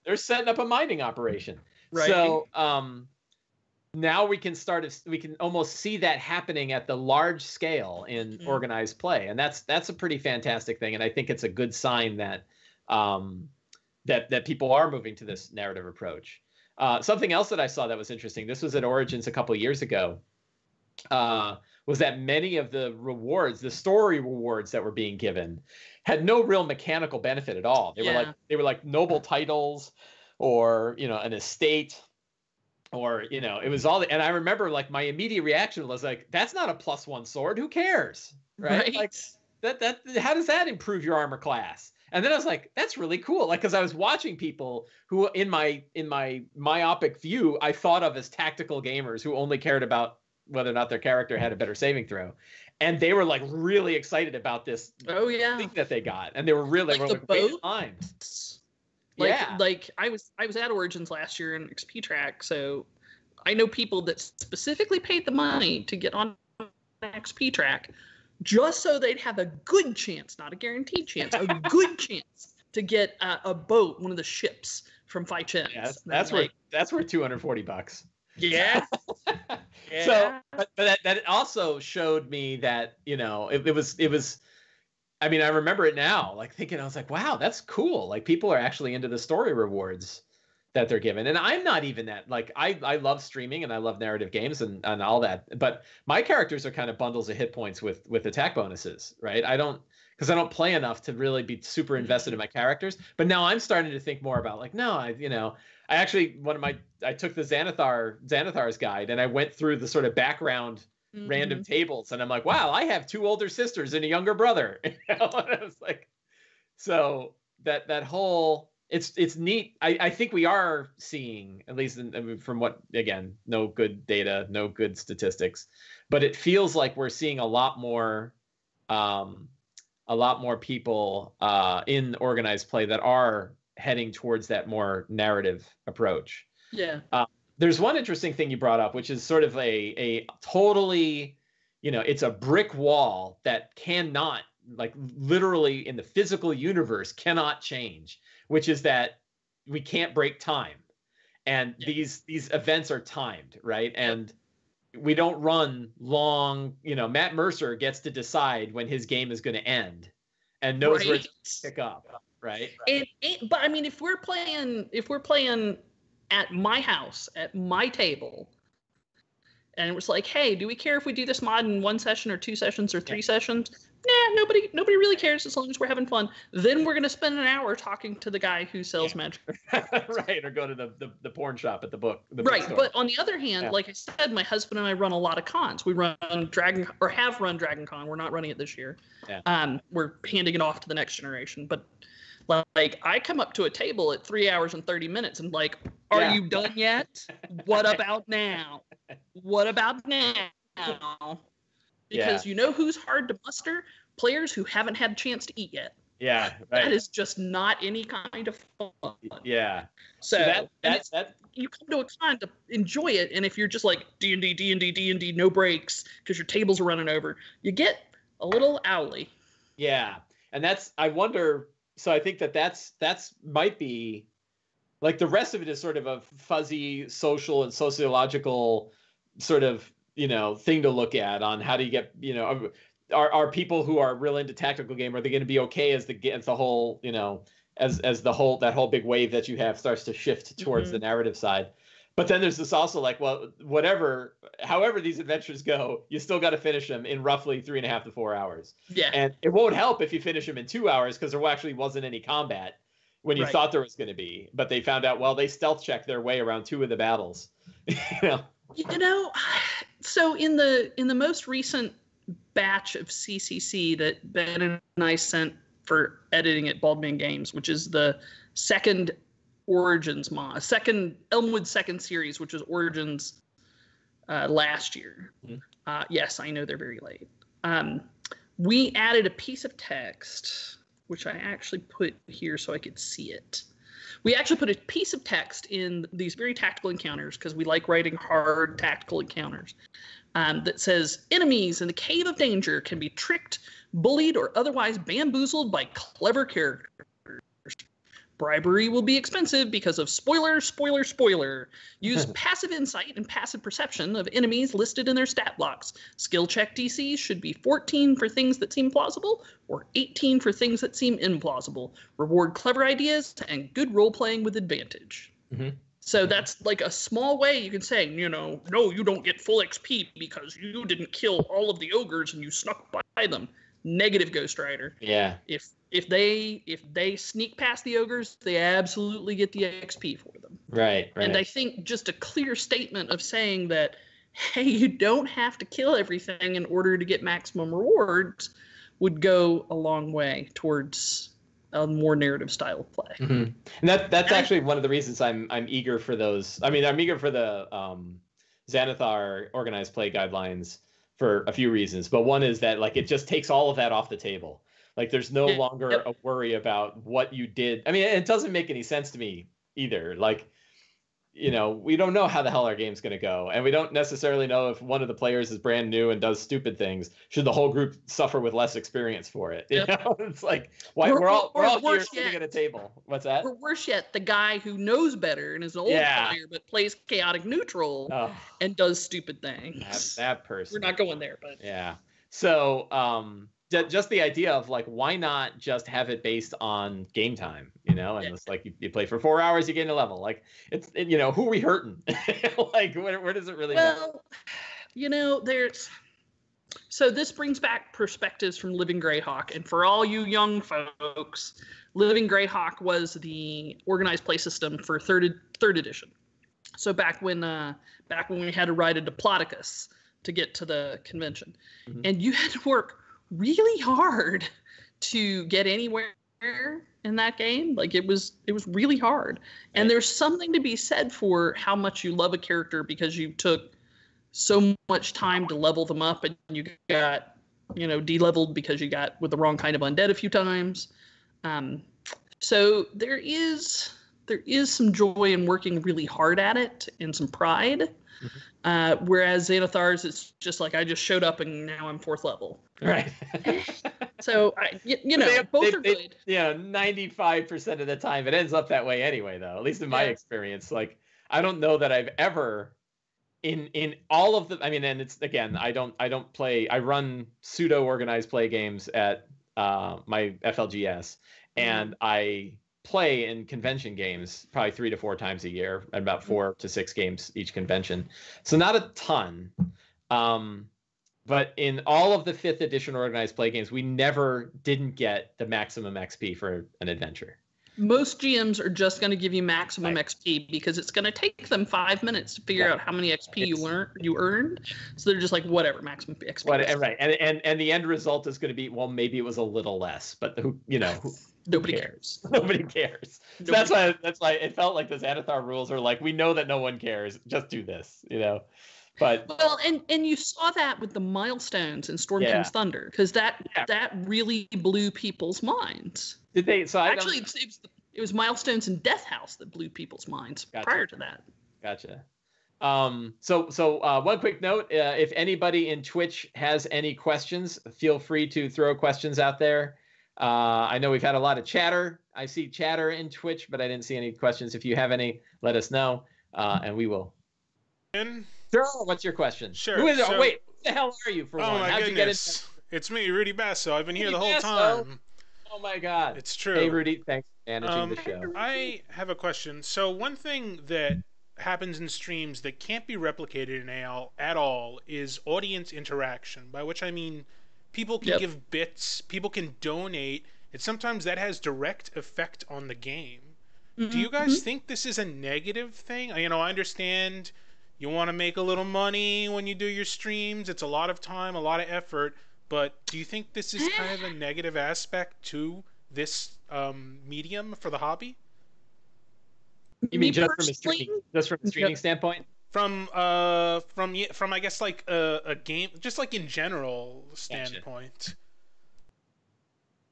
they're setting up a mining operation. Right. So um, now we can start. We can almost see that happening at the large scale in Mhm. organized play, and that's that's a pretty fantastic thing. And I think it's a good sign that um, that that people are moving to this narrative approach. Uh, something else that I saw that was interesting. This was at Origins a couple years ago. Uh, was that many of the rewards, the story rewards that were being given, had no real mechanical benefit at all. They were like they were like noble titles, or you know, an estate, or you know, it was all. The, and I remember like my immediate reaction was like, "That's not a plus one sword. Who cares?" Right? Right. Like that. That how does that improve your armor class? And then I was like, "That's really cool." Like because I was watching people who, in my in my myopic view, I thought of as tactical gamers who only cared about whether or not their character had a better saving throw. And they were like really excited about this oh yeah. thing that they got. And they were really Like were like, boat? Like Yeah. like I was I was at Origins last year in XP track, so I know people that specifically paid the money to get on XP track just so they'd have a good chance, not a guaranteed chance, a good chance to get uh, a boat, one of the ships from Five Chins. Yeah, that's, that's where like, that's where 240 bucks. yeah. So, but, but that, that also showed me that you know it, it was it was. I mean, I remember it now, like thinking, I was like, wow, that's cool. Like people are actually into the story rewards that they're given. And I'm not even that. Like I I love streaming and I love narrative games and, and all that. But my characters are kind of bundles of hit points with with attack bonuses, right? I don't because I don't play enough to really be super invested in my characters. But now I'm starting to think more about like, no, I you know, I actually one of my I took the Xanathar Xanathar's guide and I went through the sort of background random Mhm. tables and I'm like, wow, I have two older sisters and a younger brother. You know, and I was like, so that that whole it's it's neat. I, I think we are seeing at least in, I mean, from what again, no good data, no good statistics, but it feels like we're seeing a lot more um a lot more people uh in organized play that are heading towards that more narrative approach Yeah. Um, there's one interesting thing you brought up, which is sort of a a totally, you know, it's a brick wall that cannot, like literally in the physical universe, cannot change, which is that we can't break time, and Yeah. these these events are timed, right? And we don't run long. You know, Matt Mercer gets to decide when his game is going to end, and knows where Right. to pick up, right? And, and but I mean, if we're playing, if we're playing at my house, at my table, and it was like, hey, do we care if we do this mod in one session or two sessions or three sessions? nah, nobody nobody really cares as long as we're having fun. Then we're gonna spend an hour talking to the guy who sells yeah. magic. right, or go to the, the, the porn shop at the book. The right, bookstore. but on the other hand, yeah. like I said, my husband and I run a lot of cons. We run Dragon or have run Dragon Con. We're not running it this year. Yeah. Um, we're handing it off to the next generation. But like I come up to a table at three hours and thirty minutes and like, are yeah. you done yet? what about now? What about now? because yeah. you know who's hard to muster? Players who haven't had a chance to eat yet. Yeah, right. That is just not any kind of fun. Yeah. So, so that, that, that you come to a con to enjoy it, and if you're just like D and D, D and D, D and D, no breaks because your tables are running over, you get a little owly. Yeah, and that's I wonder. So I think that that's that's might be like the rest of it is sort of a fuzzy social and sociological sort of you know thing to look at on how do you get you know are are people who are real into tactical game are they going to be okay as the as the whole you know as as the whole that whole big wave that you have starts to shift towards mm-hmm. the narrative side but then there's this also like well whatever however these adventures go you still got to finish them in roughly three and a half to four hours. Yeah. And it won't help if you finish them in two hours because there actually wasn't any combat when you right. thought there was going to be. But they found out well they stealth checked their way around two of the battles. You know? You know so in the in the most recent batch of CCC that Ben and I sent for editing at Baldman Games, which is the second Origins mod, second Elmwood second series, which was Origins uh, last year. Mm-hmm. Uh, yes, I know they're very late. Um, we added a piece of text, which I actually put here so I could see it. We actually put a piece of text in these very tactical encounters because we like writing hard tactical encounters um, that says enemies in the cave of danger can be tricked, bullied, or otherwise bamboozled by clever characters. Bribery will be expensive because of spoiler, spoiler, spoiler. Use passive insight and passive perception of enemies listed in their stat blocks. Skill check DCs should be 14 for things that seem plausible or 18 for things that seem implausible. Reward clever ideas and good role playing with advantage. Mm-hmm. So that's like a small way you can say, you know, no, you don't get full XP because you didn't kill all of the ogres and you snuck by them. Negative Ghost Rider. Yeah. If if they if they sneak past the ogres, they absolutely get the XP for them. Right, right. And I think just a clear statement of saying that, hey, you don't have to kill everything in order to get maximum rewards would go a long way towards a more narrative style of play. Mm-hmm. And that that's and actually I, one of the reasons I'm I'm eager for those. I mean, I'm eager for the um, Xanathar organized play guidelines for a few reasons. But one is that like it just takes all of that off the table. Like there's no longer yep. a worry about what you did. I mean, it doesn't make any sense to me either. Like you know, we don't know how the hell our game's going to go. And we don't necessarily know if one of the players is brand new and does stupid things. Should the whole group suffer with less experience for it? You yep. know, it's like, why, we're, we're all, we're all here sitting at a table. What's that? Or worse yet, the guy who knows better and is an old yeah. player but plays chaotic neutral oh. and does stupid things. That, that person. We're not going there, but. Yeah. So, um, just the idea of like why not just have it based on game time you know? And it's like you, you, play for four hours you gain a level. Like it's it, you know who are we hurting? Like where, where does it really well matter? you know there's so this brings back perspectives from living greyhawk. And for all you young folks living greyhawk was the organized play system for third third edition. So back when uh back when we had to ride a diplodocus to get to the convention. Mm-hmm. and you had to work really hard to get anywhere in that game. Like it was it was really hard. And there's something to be said for how much you love a character because you took so much time to level them up and you got you know de-leveled because you got with the wrong kind of undead a few times. Um, so there is there is some joy in working really hard at it and some pride mm-hmm. uh, whereas Xanathar's it's just like I just showed up and now I'm fourth level Right. so I, you, you know, they, both they, are they, good. Yeah, ninety five percent of the time it ends up that way anyway. Though, at least in my yeah. experience, like I don't know that I've ever in in all of the. I mean, and it's again, I don't I don't play. I run pseudo organized play games at uh, my FLGS, mm-hmm. and. I play in convention games probably three to four times a year, and about mm. four to six games each convention. So not a ton. Um, but in all of the fifth edition organized play games, we never didn't get the maximum XP for an adventure. Most GMs are just going to give you maximum right. XP because it's going to take them five minutes to figure right. out how many XP it's, you learned you earned. So they're just like, whatever, maximum XP. What, and, right, and, and and the end result is going to be well, maybe it was a little less, but who you know who, Nobody cares. cares. Nobody cares. Nobody that's why that's why it felt like the Xanathar rules are like we know that no one cares. Just do this, you know. But well, and and you saw that with the milestones in Storm yeah. King's Thunder because that yeah. that really blew people's minds. Did they? So I actually, it was, it was milestones in Death House that blew people's minds gotcha. prior to that. Gotcha. Um, so, so uh, one quick note: uh, if anybody in Twitch has any questions, feel free to throw questions out there. Uh, I know we've had a lot of chatter. I see chatter in Twitch, but I didn't see any questions. If you have any, let us know, uh, and we will. Sure. What's your question? Sure. Who is it? So, oh, wait, who the hell are you for oh one? my How'd goodness. It's me, Rudy Basso. I've been Rudy here the whole Basso. time. Oh my God. It's true. Hey, Rudy. Thanks for managing um, the show. I have a question. So one thing that happens in streams that can't be replicated in AL at all is audience interaction. By which I mean, people can yep. give bits, people can donate, and sometimes that has direct effect on the game. Mm-hmm. Do you guys mm-hmm. think this is a negative thing? You know, I understand you want to make a little money when you do your streams. It's a lot of time, a lot of effort. But do you think this is kind of a negative aspect to this um, medium for the hobby? You mean just from a streaming, just from a streaming yeah. standpoint? From uh, from from I guess like a, a game, just like in general standpoint.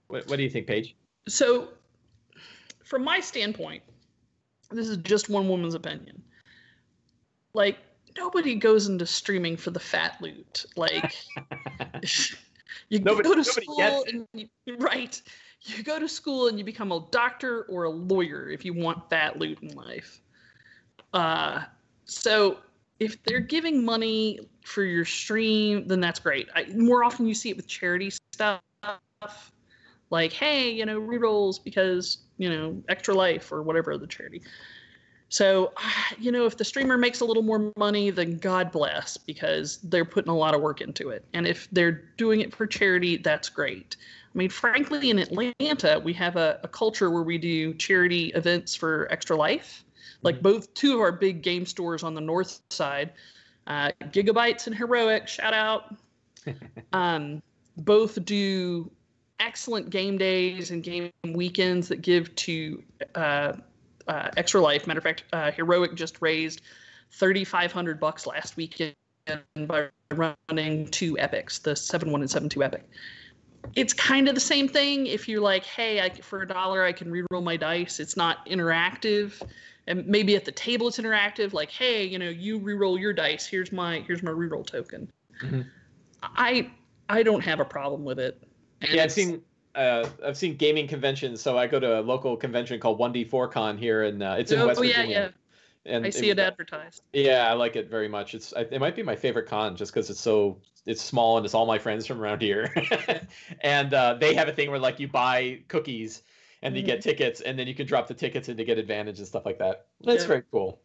What What do you think, Paige? So, from my standpoint, this is just one woman's opinion like nobody goes into streaming for the fat loot. Like you nobody, go to school and you, right. You go to school and you become a doctor or a lawyer if you want fat loot in life. Uh, so if they're giving money for your stream, then that's great. I, more often you see it with charity stuff, like hey, you know, rerolls because you know extra life or whatever the charity. So, you know, if the streamer makes a little more money, then God bless because they're putting a lot of work into it. And if they're doing it for charity, that's great. I mean, frankly, in Atlanta, we have a, a culture where we do charity events for Extra Life. Like both two of our big game stores on the north side, uh, Gigabytes and Heroic, shout out. um, both do excellent game days and game weekends that give to uh, uh, Extra Life. Matter of fact, uh, Heroic just raised thirty five hundred bucks last weekend by running two epics, the seven one and seven two epic. It's kind of the same thing. If you're like, hey, I, for a dollar I can reroll my dice. It's not interactive, and maybe at the table it's interactive. Like, hey, you know, you reroll your dice. Here's my here's my reroll token. Mm-hmm. I I don't have a problem with it. And yeah, I've seen uh, I've seen gaming conventions. So I go to a local convention called One D Four Con here, and uh, it's in oh, West oh, Virginia. yeah, yeah. And I see it, it advertised. Yeah, I like it very much. It's it might be my favorite con just because it's so it's small and it's all my friends from around here, and uh, they have a thing where like you buy cookies and you get mm-hmm. tickets, and then you can drop the tickets in to get advantage and stuff like that. That's yeah. very cool.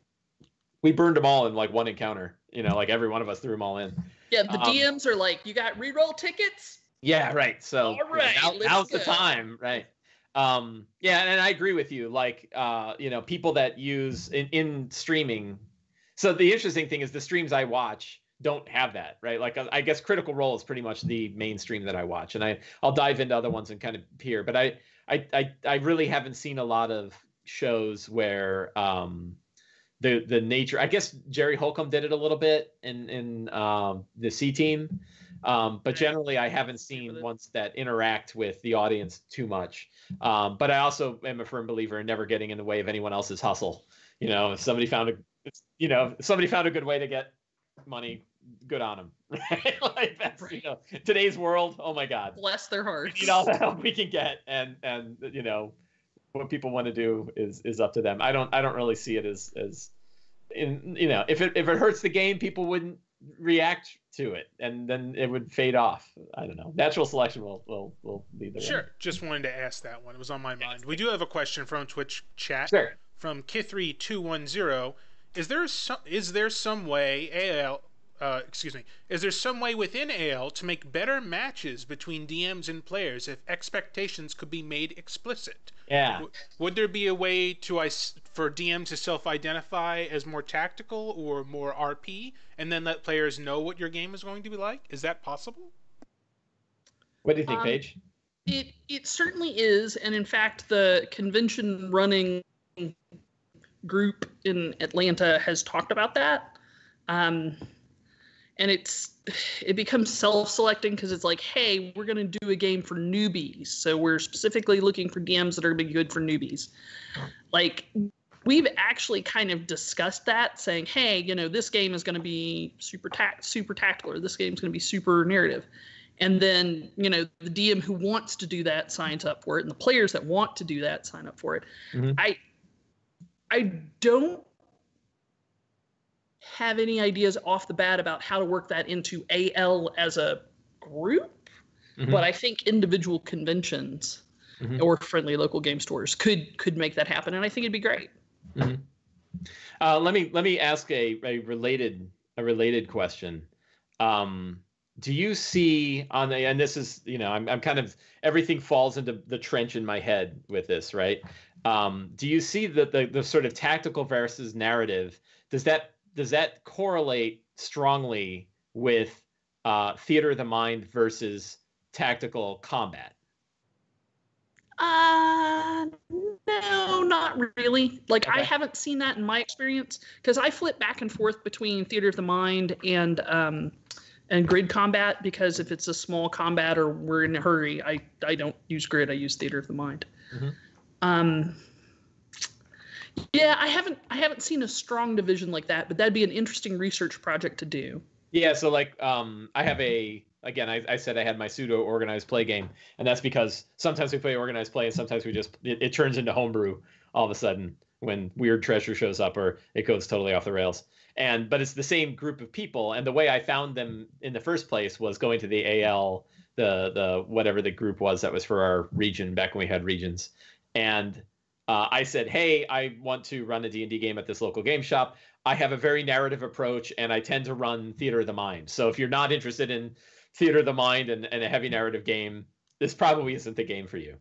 We burned them all in like one encounter. You know, like every one of us threw them all in. Yeah, the um, DMs are like, "You got reroll tickets? Yeah, right. So All right, now, now's go. the time, right? Um, yeah, and I agree with you. Like, uh, you know, people that use in, in streaming. So the interesting thing is the streams I watch don't have that, right? Like, I guess Critical Role is pretty much the mainstream that I watch, and I I'll dive into other ones and kind of peer. But I I I, I really haven't seen a lot of shows where um the the nature. I guess Jerry Holkins did it a little bit in in um, the C team um, but generally, I haven't seen ones that interact with the audience too much. Um, but I also am a firm believer in never getting in the way of anyone else's hustle. You know, if somebody found a, you know, if somebody found a good way to get money, good on them. Right? like that's right. you know, today's world. Oh my God, bless their hearts. We need all the help we can get, and and you know, what people want to do is is up to them. I don't I don't really see it as as in you know if it if it hurts the game, people wouldn't react to it and then it would fade off i don't know natural selection will will will be the sure one. just wanted to ask that one it was on my mind we do have a question from twitch chat sure. from kithry210 is there some is there some way al uh, excuse me, is there some way within AL to make better matches between DMs and players if expectations could be made explicit? Yeah. W- would there be a way to for DMs to self-identify as more tactical or more RP, and then let players know what your game is going to be like? Is that possible? What do you think, Um, Paige? It it certainly is, and in fact, the convention running group in Atlanta has talked about that. Um, and it's it becomes self-selecting because it's like, hey, we're going to do a game for newbies, so we're specifically looking for DMs that are going to be good for newbies. Like we've actually kind of discussed that, saying, hey, you know, this game is going to be super tact super tactical, or this game is going to be super narrative. And then, you know, the DM who wants to do that signs up for it, and the players that want to do that sign up for it. Mhm. I I don't have any ideas off the bat about how to work that into AL as a group, Mhm. but I think individual conventions Mhm. or friendly local game stores could could make that happen, and I think it'd be great. Uh, let me let me ask a, a related a related question. Um, do you see on the and this is you know I'm I'm kind of everything falls into the trench in my head with this right. Um, do you see the, the the sort of tactical versus narrative? Does that does that correlate strongly with uh, theater of the mind versus tactical combat? Uh, no, not really. Like I haven't seen that in my experience because I flip back and forth between theater of the mind and um, and grid combat because if it's a small combat or we're in a hurry, I I don't use grid. I use theater of the mind. Mhm. Um. Yeah, I haven't I haven't seen a strong division like that, but that'd be an interesting research project to do. Yeah, so like um I have a again I, I said I had my pseudo organized play game, and that's because sometimes we play organized play and sometimes we just it, it turns into homebrew all of a sudden when weird treasure shows up or it goes totally off the rails. And but it's the same group of people, and the way I found them in the first place was going to the AL, the the whatever the group was that was for our region back when we had regions, and uh, I said, "Hey, I want to run a D&D game at this local game shop. I have a very narrative approach, and I tend to run theater of the mind. So if you're not interested in theater of the mind and, and a heavy narrative game, this probably isn't the game for you."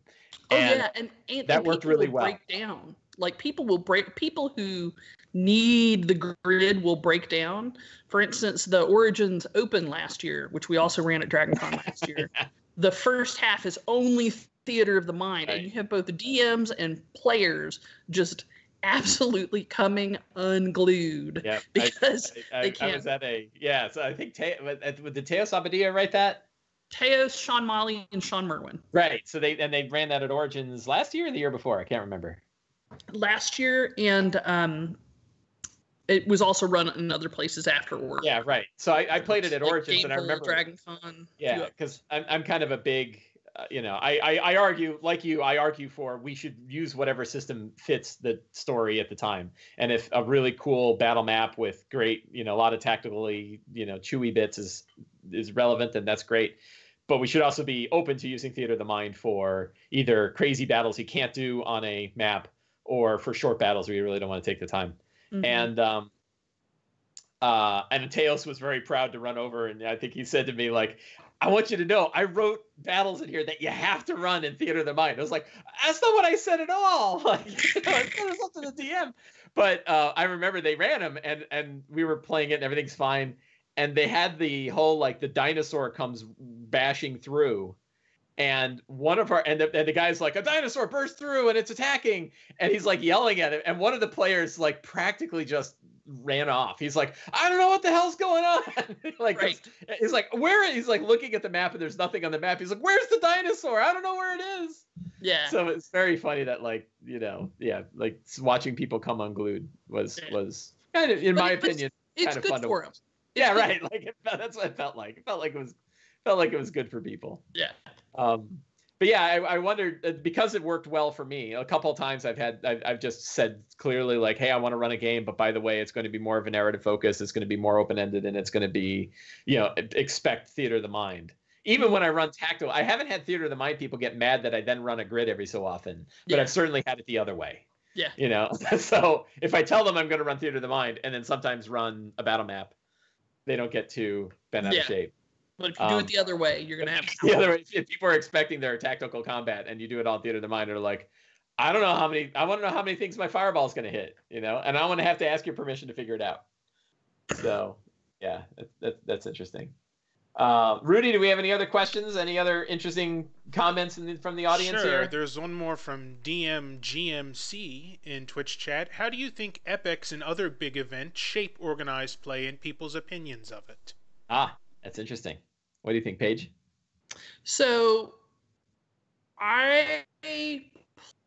Oh And yeah, and, and that and worked really well. Break down, like people will break. People who need the grid will break down. For instance, the Origins Open last year, which we also ran at DragonCon last year, the first half is only theater of the mind, Right. and you have both the DMs and players just absolutely coming unglued Yeah, I- because I, I, they can't. I was at a yeah. So I think Te- with the Teos Abadia write that Teos, Sean Molly, and Shawn Merwin. right. So they and they ran that at Origins last year or the year before. I can't remember. last year, and um, it was also run in other places afterward. Yeah, right. So I, I played it at Like Origins, and I remember Dragon Con. Yeah, because I'm I'm kind of a big, uh, you know, I, I I argue like you. I argue for we should use whatever system fits the story at the time. And if a really cool battle map with great, you know, a lot of tactically, you know, chewy bits is is relevant, then that's great. But we should also be open to using theater of the mind for either crazy battles you can't do on a map, or for short battles where you really don't want to take the time Mhm. and um uh and Teos was very proud to run over and I think he said to me like I want you to know I wrote battles in here that you have to run in theater of the mind. I was like, that's not what I said at all. Like, I said it's up to the DM. But uh, I remember they ran them and and we were playing it and everything's fine. And they had the whole like the dinosaur comes bashing through. And one of our and the, and the guy's like a dinosaur burst through and it's attacking and he's like yelling at it and one of the players like practically just ran off. He's like i don't know what the hell's going on. Like Right. he's like where? He's like looking at the map and there's nothing on the map. He's like where's the dinosaur? I don't know where it is. Yeah. so it's very funny that like you know yeah like watching people come unglued was was kind of in But my it- opinion it's kind of good fun to for watch. him. yeah right. Like it, that's what it felt like. It felt like it was felt like it was good for people. Yeah. um but yeah i, I wondered uh, because it worked well for me a couple of times i've had I've, I've just said clearly like hey i want to run a game but by the way it's going to be more of a narrative focus it's going to be more open-ended and it's going to be you know expect theater of the mind even when i run tactile i haven't had theater of the mind people get mad that i then run a grid every so often but Yeah. i've certainly had it the other way Yeah. you know so if i tell them i'm going to run theater of the mind and then sometimes run a battle map they don't get too bent out Yeah. of shape. But if you do Um, it the other way, you're gonna have The other way, if people are expecting their tactical combat and you do it all theater of the mind, they're like, I don't know how many. I want to know how many things my fireball is going to hit, you know, and I want to have to ask your permission to figure it out. So, yeah, that's that's, that's interesting. Uh, Rudy, do we have any other questions? Any other interesting comments in the, from the audience sure. here? There's one more from DMGMC in Twitch chat. How do you think epics and other big events shape organized play and people's opinions of it? Ah, that's interesting. What do you think, Paige? So I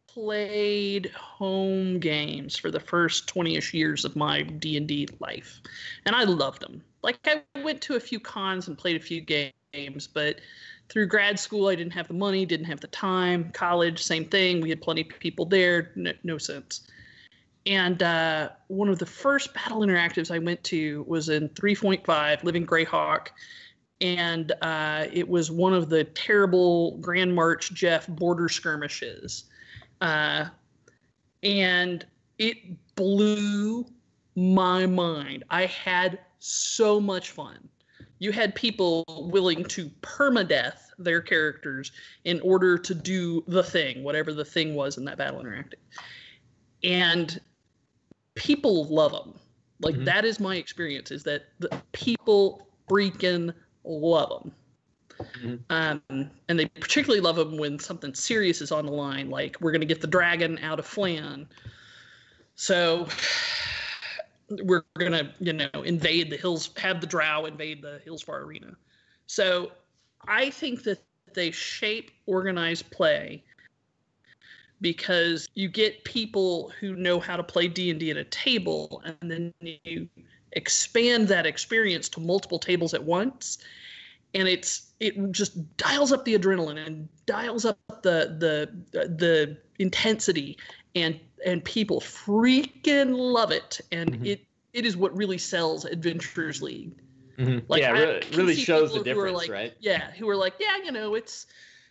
played home games for the first 20ish years of my D&D life and I loved them. Like I went to a few cons and played a few games, but through grad school I didn't have the money, didn't have the time. College, same thing. We had plenty of people there, no, no sense. And uh, one of the first battle interactives I went to was in 3.5, Living Greyhawk and uh, it was one of the terrible Grand March Geoff border skirmishes, uh, and it blew my mind. I had so much fun. You had people willing to permadeath their characters in order to do the thing, whatever the thing was in that battle interactive, and people love them. Like Mhm. that is my experience. Is that the people freaking love them. Mhm. Um, and they particularly love them when something serious is on the line, like we're going to get the dragon out of Phlan. So we're going to, you know, invade the hills, have the drow invade the Hillsfar Arena. So I think that they shape organized play because you get people who know how to play D&D at a table and then you expand that experience to multiple tables at once. And it's it just dials up the adrenaline and dials up the the the intensity. And and people freaking love it. And Mhm. it it is what really sells adventurers league. Mhm. Like, yeah, really, really shows the people who are difference, like, right? yeah who are like yeah you know it's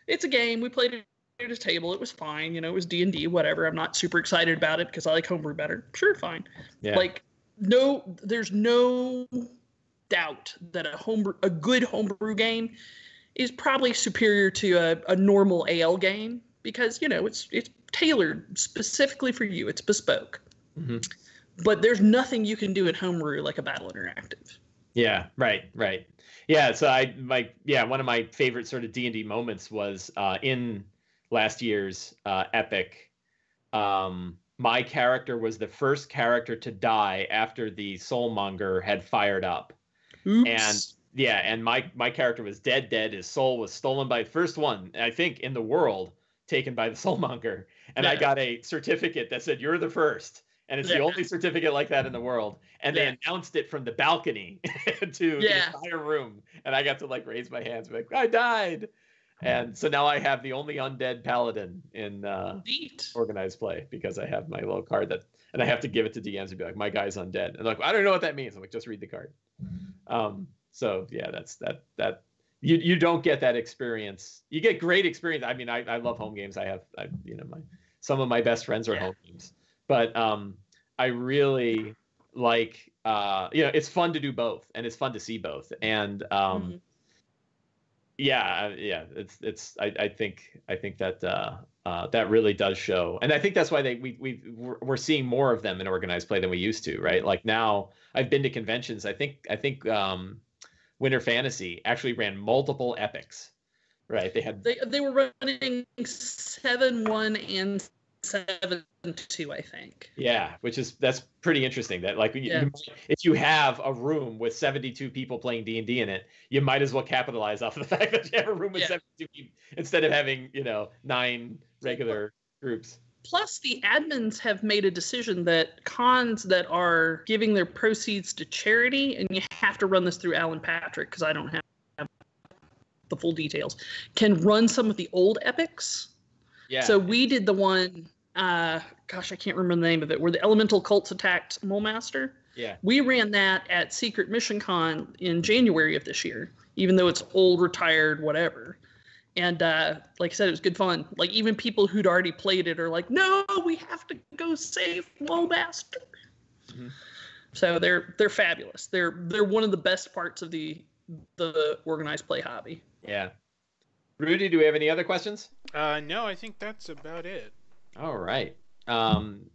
it's a game. We played it at a table. It was fine. You know it was d&d whatever. I'm not super excited about it because i like homebrew better. Sure fine. Yeah. like no there's no doubt that a homebrew a good homebrew game is probably superior to a, a normal al game because you know it's it's tailored specifically for you it's bespoke Mhm. but there's nothing you can do at homebrew like a battle interactive Yeah, right, right. Yeah, so I my yeah, one of my favorite sort of D&D moments was uh in last year's uh epic um my character was the first character to die after the soulmonger had fired up. Oops. And yeah, and my my character was dead dead. His soul was stolen by first one, I think in the world taken by the soulmonger. And I got a certificate that said you're the first. And it's the only certificate like that in the world. And they announced it from the balcony to Yeah. the entire room. And I got to like raise my hands, like, I died. And so now I have the only undead paladin in uh, organized play because I have my little card that, and I have to give it to DMs and be like, my guy's undead. And like, I don't know what that means. I'm like, just read the card. Um, so yeah, that's that that you you don't get that experience. You get great experience. I mean, I, I love home games. I have I you know my some of my best friends are Yeah. home games, but um, I really like uh, you know it's fun to do both and it's fun to see both and um, Mhm. Yeah yeah it's it's I, I think i think that uh uh that really does show and i think that's why they we, we we're, we're seeing more of them in organized play than we used to right? Like now i've been to conventions i think i think um winter fantasy actually ran multiple epics right? They had They they were running seven one and seven two, I think. yeah which is that's pretty interesting that like Yeah. you if you have a room with 72 people playing d&d in it you might as well capitalize off of the fact that you have a room with Yeah. 72 people instead of having you know nine regular groups Plus, the admins have made a decision that cons that are giving their proceeds to charity, and you have to run this through Alan Patrick because I don't have the full details, can run some of the old epics. Yeah So we did the one, uh, gosh, I can't remember the name of it, where the elemental cults attacked Mulmaster. yeah We ran that at Secret Mission Con in January of this year, even though it's old, retired, whatever. And uh, like I said, it was good fun. Like even people who'd already played it are like, "No, we have to go save Mulmaster." Mhm. So they're they're fabulous. They're they're one of the best parts of the the organized play hobby. Yeah. Rudy, do we have any other questions? Uh, no, I think that's about it. All right. Um,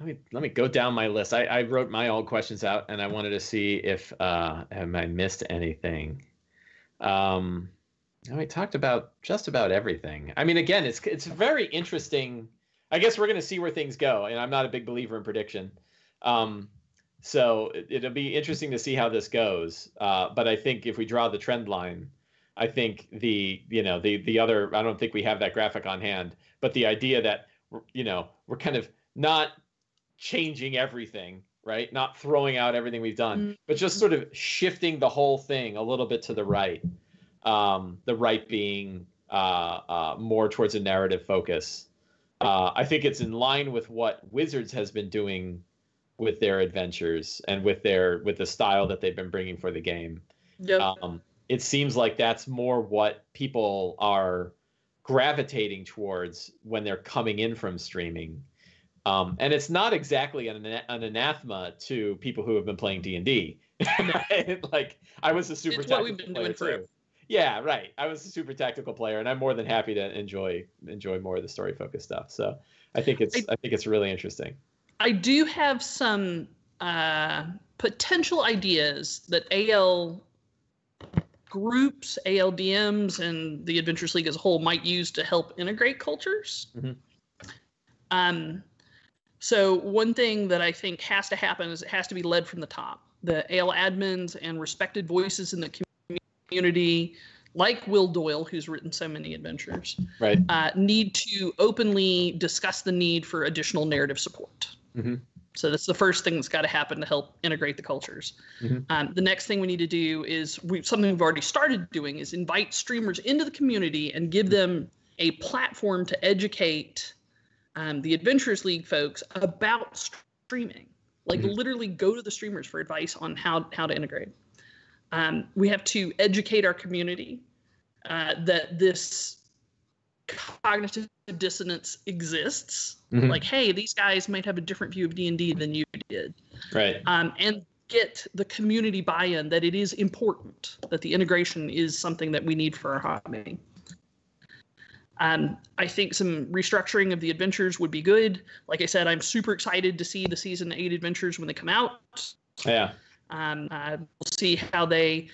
let me let me go down my list. I, I wrote my old questions out, and I wanted to see if uh, have I missed anything. Um, we talked about just about everything. I mean, again, it's it's very interesting. I guess we're going to see where things go, and I'm not a big believer in prediction. Um, so it, will be interesting to see how this goes. Uh, but I think if we draw the trend line, I think the you know the the other I don't think we have that graphic on hand, but the idea that you know we're kind of not changing everything, right? Not throwing out everything we've done, mm-hmm. but just sort of shifting the whole thing a little bit to the right. Um, the right being uh, uh, more towards a narrative focus. Uh, I think it's in line with what Wizards has been doing with their adventures and with their with the style that they've been bringing for the game. Yep. Um, it seems like that's more what people are gravitating towards when they're coming in from streaming. Um, and it's not exactly an, an anathema to people who have been playing D and D. Like I was a super it's what we've been doing too. Yeah, right. I was a super tactical player, and I'm more than happy to enjoy enjoy more of the story focused stuff. So I think it's I, I think it's really interesting. I do have some uh, potential ideas that AL groups, ALDMs, and the Adventures League as a whole might use to help integrate cultures. Mm-hmm. Um, so one thing that I think has to happen is it has to be led from the top. The AL admins and respected voices in the community, like Will Doyle, who's written so many adventures, right, uh, need to openly discuss the need for additional narrative support. Mm-hmm. So that's the first thing that's got to happen to help integrate the cultures. Mm-hmm. Um, the next thing we need to do is we, something we've already started doing is invite streamers into the community and give them a platform to educate um, the Adventurers League folks about streaming. Like mm-hmm. literally go to the streamers for advice on how how to integrate. Um, we have to educate our community uh, that this cognitive dissonance exists. Mm-hmm. Like, hey, these guys might have a different view of D and D than you did. Right. Um, and get the community buy-in that it is important that the integration is something that we need for our hobby. Um, I think some restructuring of the adventures would be good. Like I said, I'm super excited to see the season eight adventures when they come out. Yeah. Um, uh, we'll see how they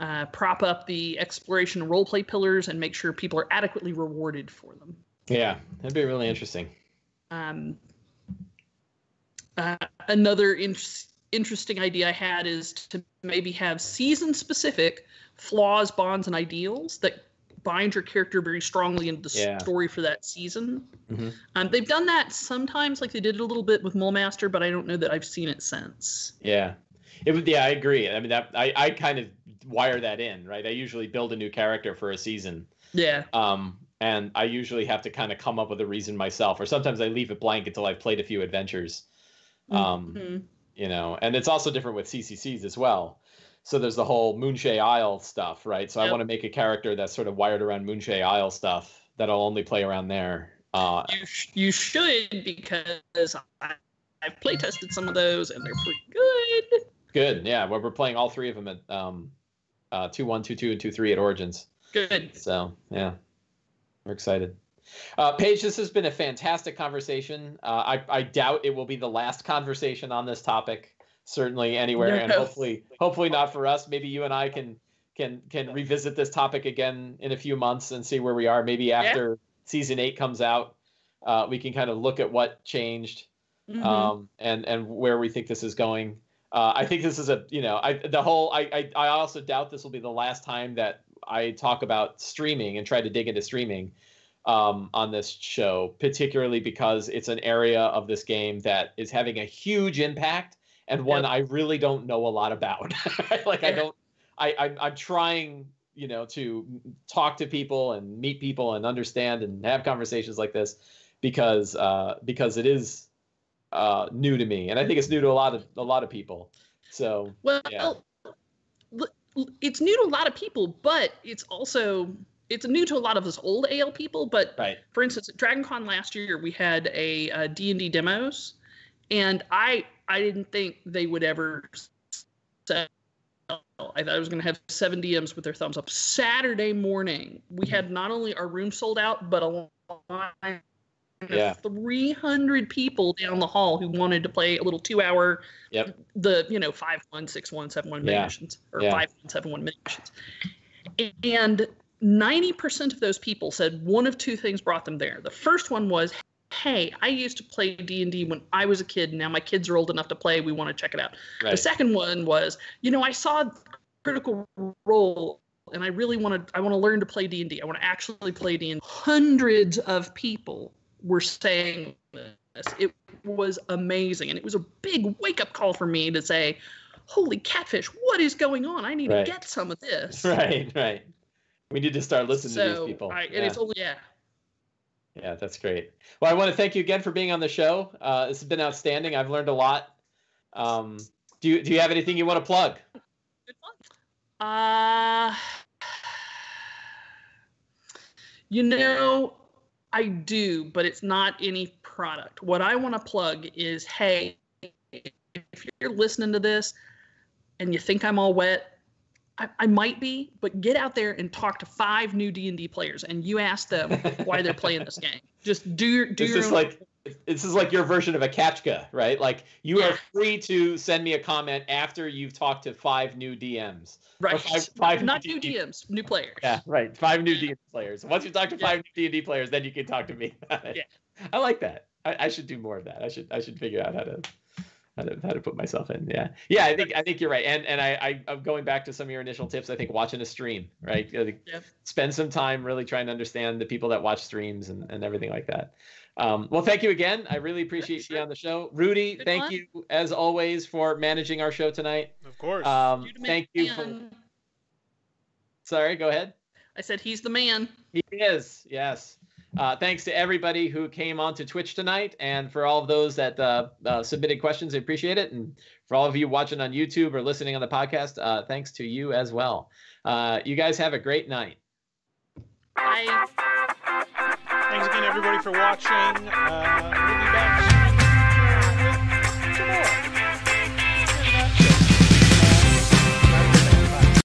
uh, prop up the exploration and roleplay pillars and make sure people are adequately rewarded for them. Yeah, that'd be really interesting. Um, uh, another in- interesting idea I had is to maybe have season specific flaws, bonds, and ideals that bind your character very strongly into the yeah. story for that season. Mm-hmm. Um, they've done that sometimes, like they did it a little bit with Mulmaster, but I don't know that I've seen it since. Yeah, it would. Yeah, I agree. I mean, that I I kind of wire that in, right? I usually build a new character for a season. Yeah. Um, and I usually have to kind of come up with a reason myself, or sometimes I leave it blank until I've played a few adventures. Um, mm-hmm. you know, and it's also different with CCCs as well so there's the whole Moonshae Isle stuff, right? So yep. I want to make a character that's sort of wired around Moonshae Isle stuff that I'll only play around there. Uh, you sh- you should because I, I've play tested some of those and they're pretty good. Good, yeah. Well, we're playing all three of them at um, uh, two one, two two, and two three at Origins. Good. So yeah, we're excited. Uh, Paige, this has been a fantastic conversation. Uh, I, I doubt it will be the last conversation on this topic certainly anywhere, and hopefully, hopefully not for us. Maybe you and I can can can revisit this topic again in a few months and see where we are. Maybe after yeah. season eight comes out, uh, we can kind of look at what changed mm-hmm. um, and and where we think this is going. Uh, I think this is a you know I the whole I, I I also doubt this will be the last time that I talk about streaming and try to dig into streaming um, on this show, particularly because it's an area of this game that is having a huge impact and one yep. I really don't know a lot about. like. I don't, I I'm, I'm trying, you know, to talk to people and meet people and understand and have conversations like this because uh, because it is uh, new to me, and I think it's new to a lot of a lot of people. So well, yeah. it's new to a lot of people, but it's also it's new to a lot of us old AL people. But right. for instance, at DragonCon last year, we had a, a D&D demos, and I I didn't think they would ever sell. I thought I was going to have seven DMs with their thumbs up. Saturday morning, we had not only our room sold out, but a line Yeah. of 300 people down the hall who wanted to play a little two-hour, Yep. the you know five one six one seven one mini Yeah. missions or Yeah. five one seven one mini missions, and 90% of those people said one of two things brought them there. The first one was, "Hey, I used to play D&D when I was a kid, now my kids are old enough to play. We want to check it out." Right. The second one was, "You know, I saw Critical Role and I really want to I want to learn to play D&D. I want to actually play D&D." Hundreds of people were saying this. It was amazing and it was a big wake-up call for me to say, "Holy catfish, what is going on? I need Right. to get some of this." Right. Right. We need to start listening to these people. And yeah. it's only yeah. yeah, that's great. Well, I want to thank you again for being on the show. Uh, this has been outstanding. I've learned a lot. Um, do you do you have anything you want to plug? Uh, you know, I do, but it's not any product. What I want to plug is hey, if you're listening to this and you think I'm all wet, I, I might be, but get out there and talk to five new D&D players and you ask them why they're playing this game. Just do your do This your is own- like this is like your version of a captcha, right? Like you Yeah. are free to send me a comment after you've talked to five new DMs. right. five- five not new new DMs, new players. Yeah, right. Five new D&D players. Once you talk to Yeah. five new D&D players, then you can talk to me. Yeah. I like that. I, I should do more of that. I should I should figure out how to how to, how to put myself in. Yeah, yeah. I think I think you're right. And and I, I I'm going back to some of your initial tips. I think watching a stream, right? Yep. Spend some time really trying to understand the people that watch streams and, and everything like that. Um, well, thank you again. I really appreciate you on the show, Rudy. Good thank luck. you as always for managing our show tonight. Of course. Um, You the thank you for. Sorry, go ahead. I said he's the man. He is, yes. Uh, thanks to everybody who came onto Twitch tonight, and for all of those that uh, uh, submitted questions, I appreciate it. And for all of you watching on YouTube or listening on the podcast, uh, thanks to you as well. Uh, you guys have a great night. I Thanks again, everybody, for watching. Uh, we'll be back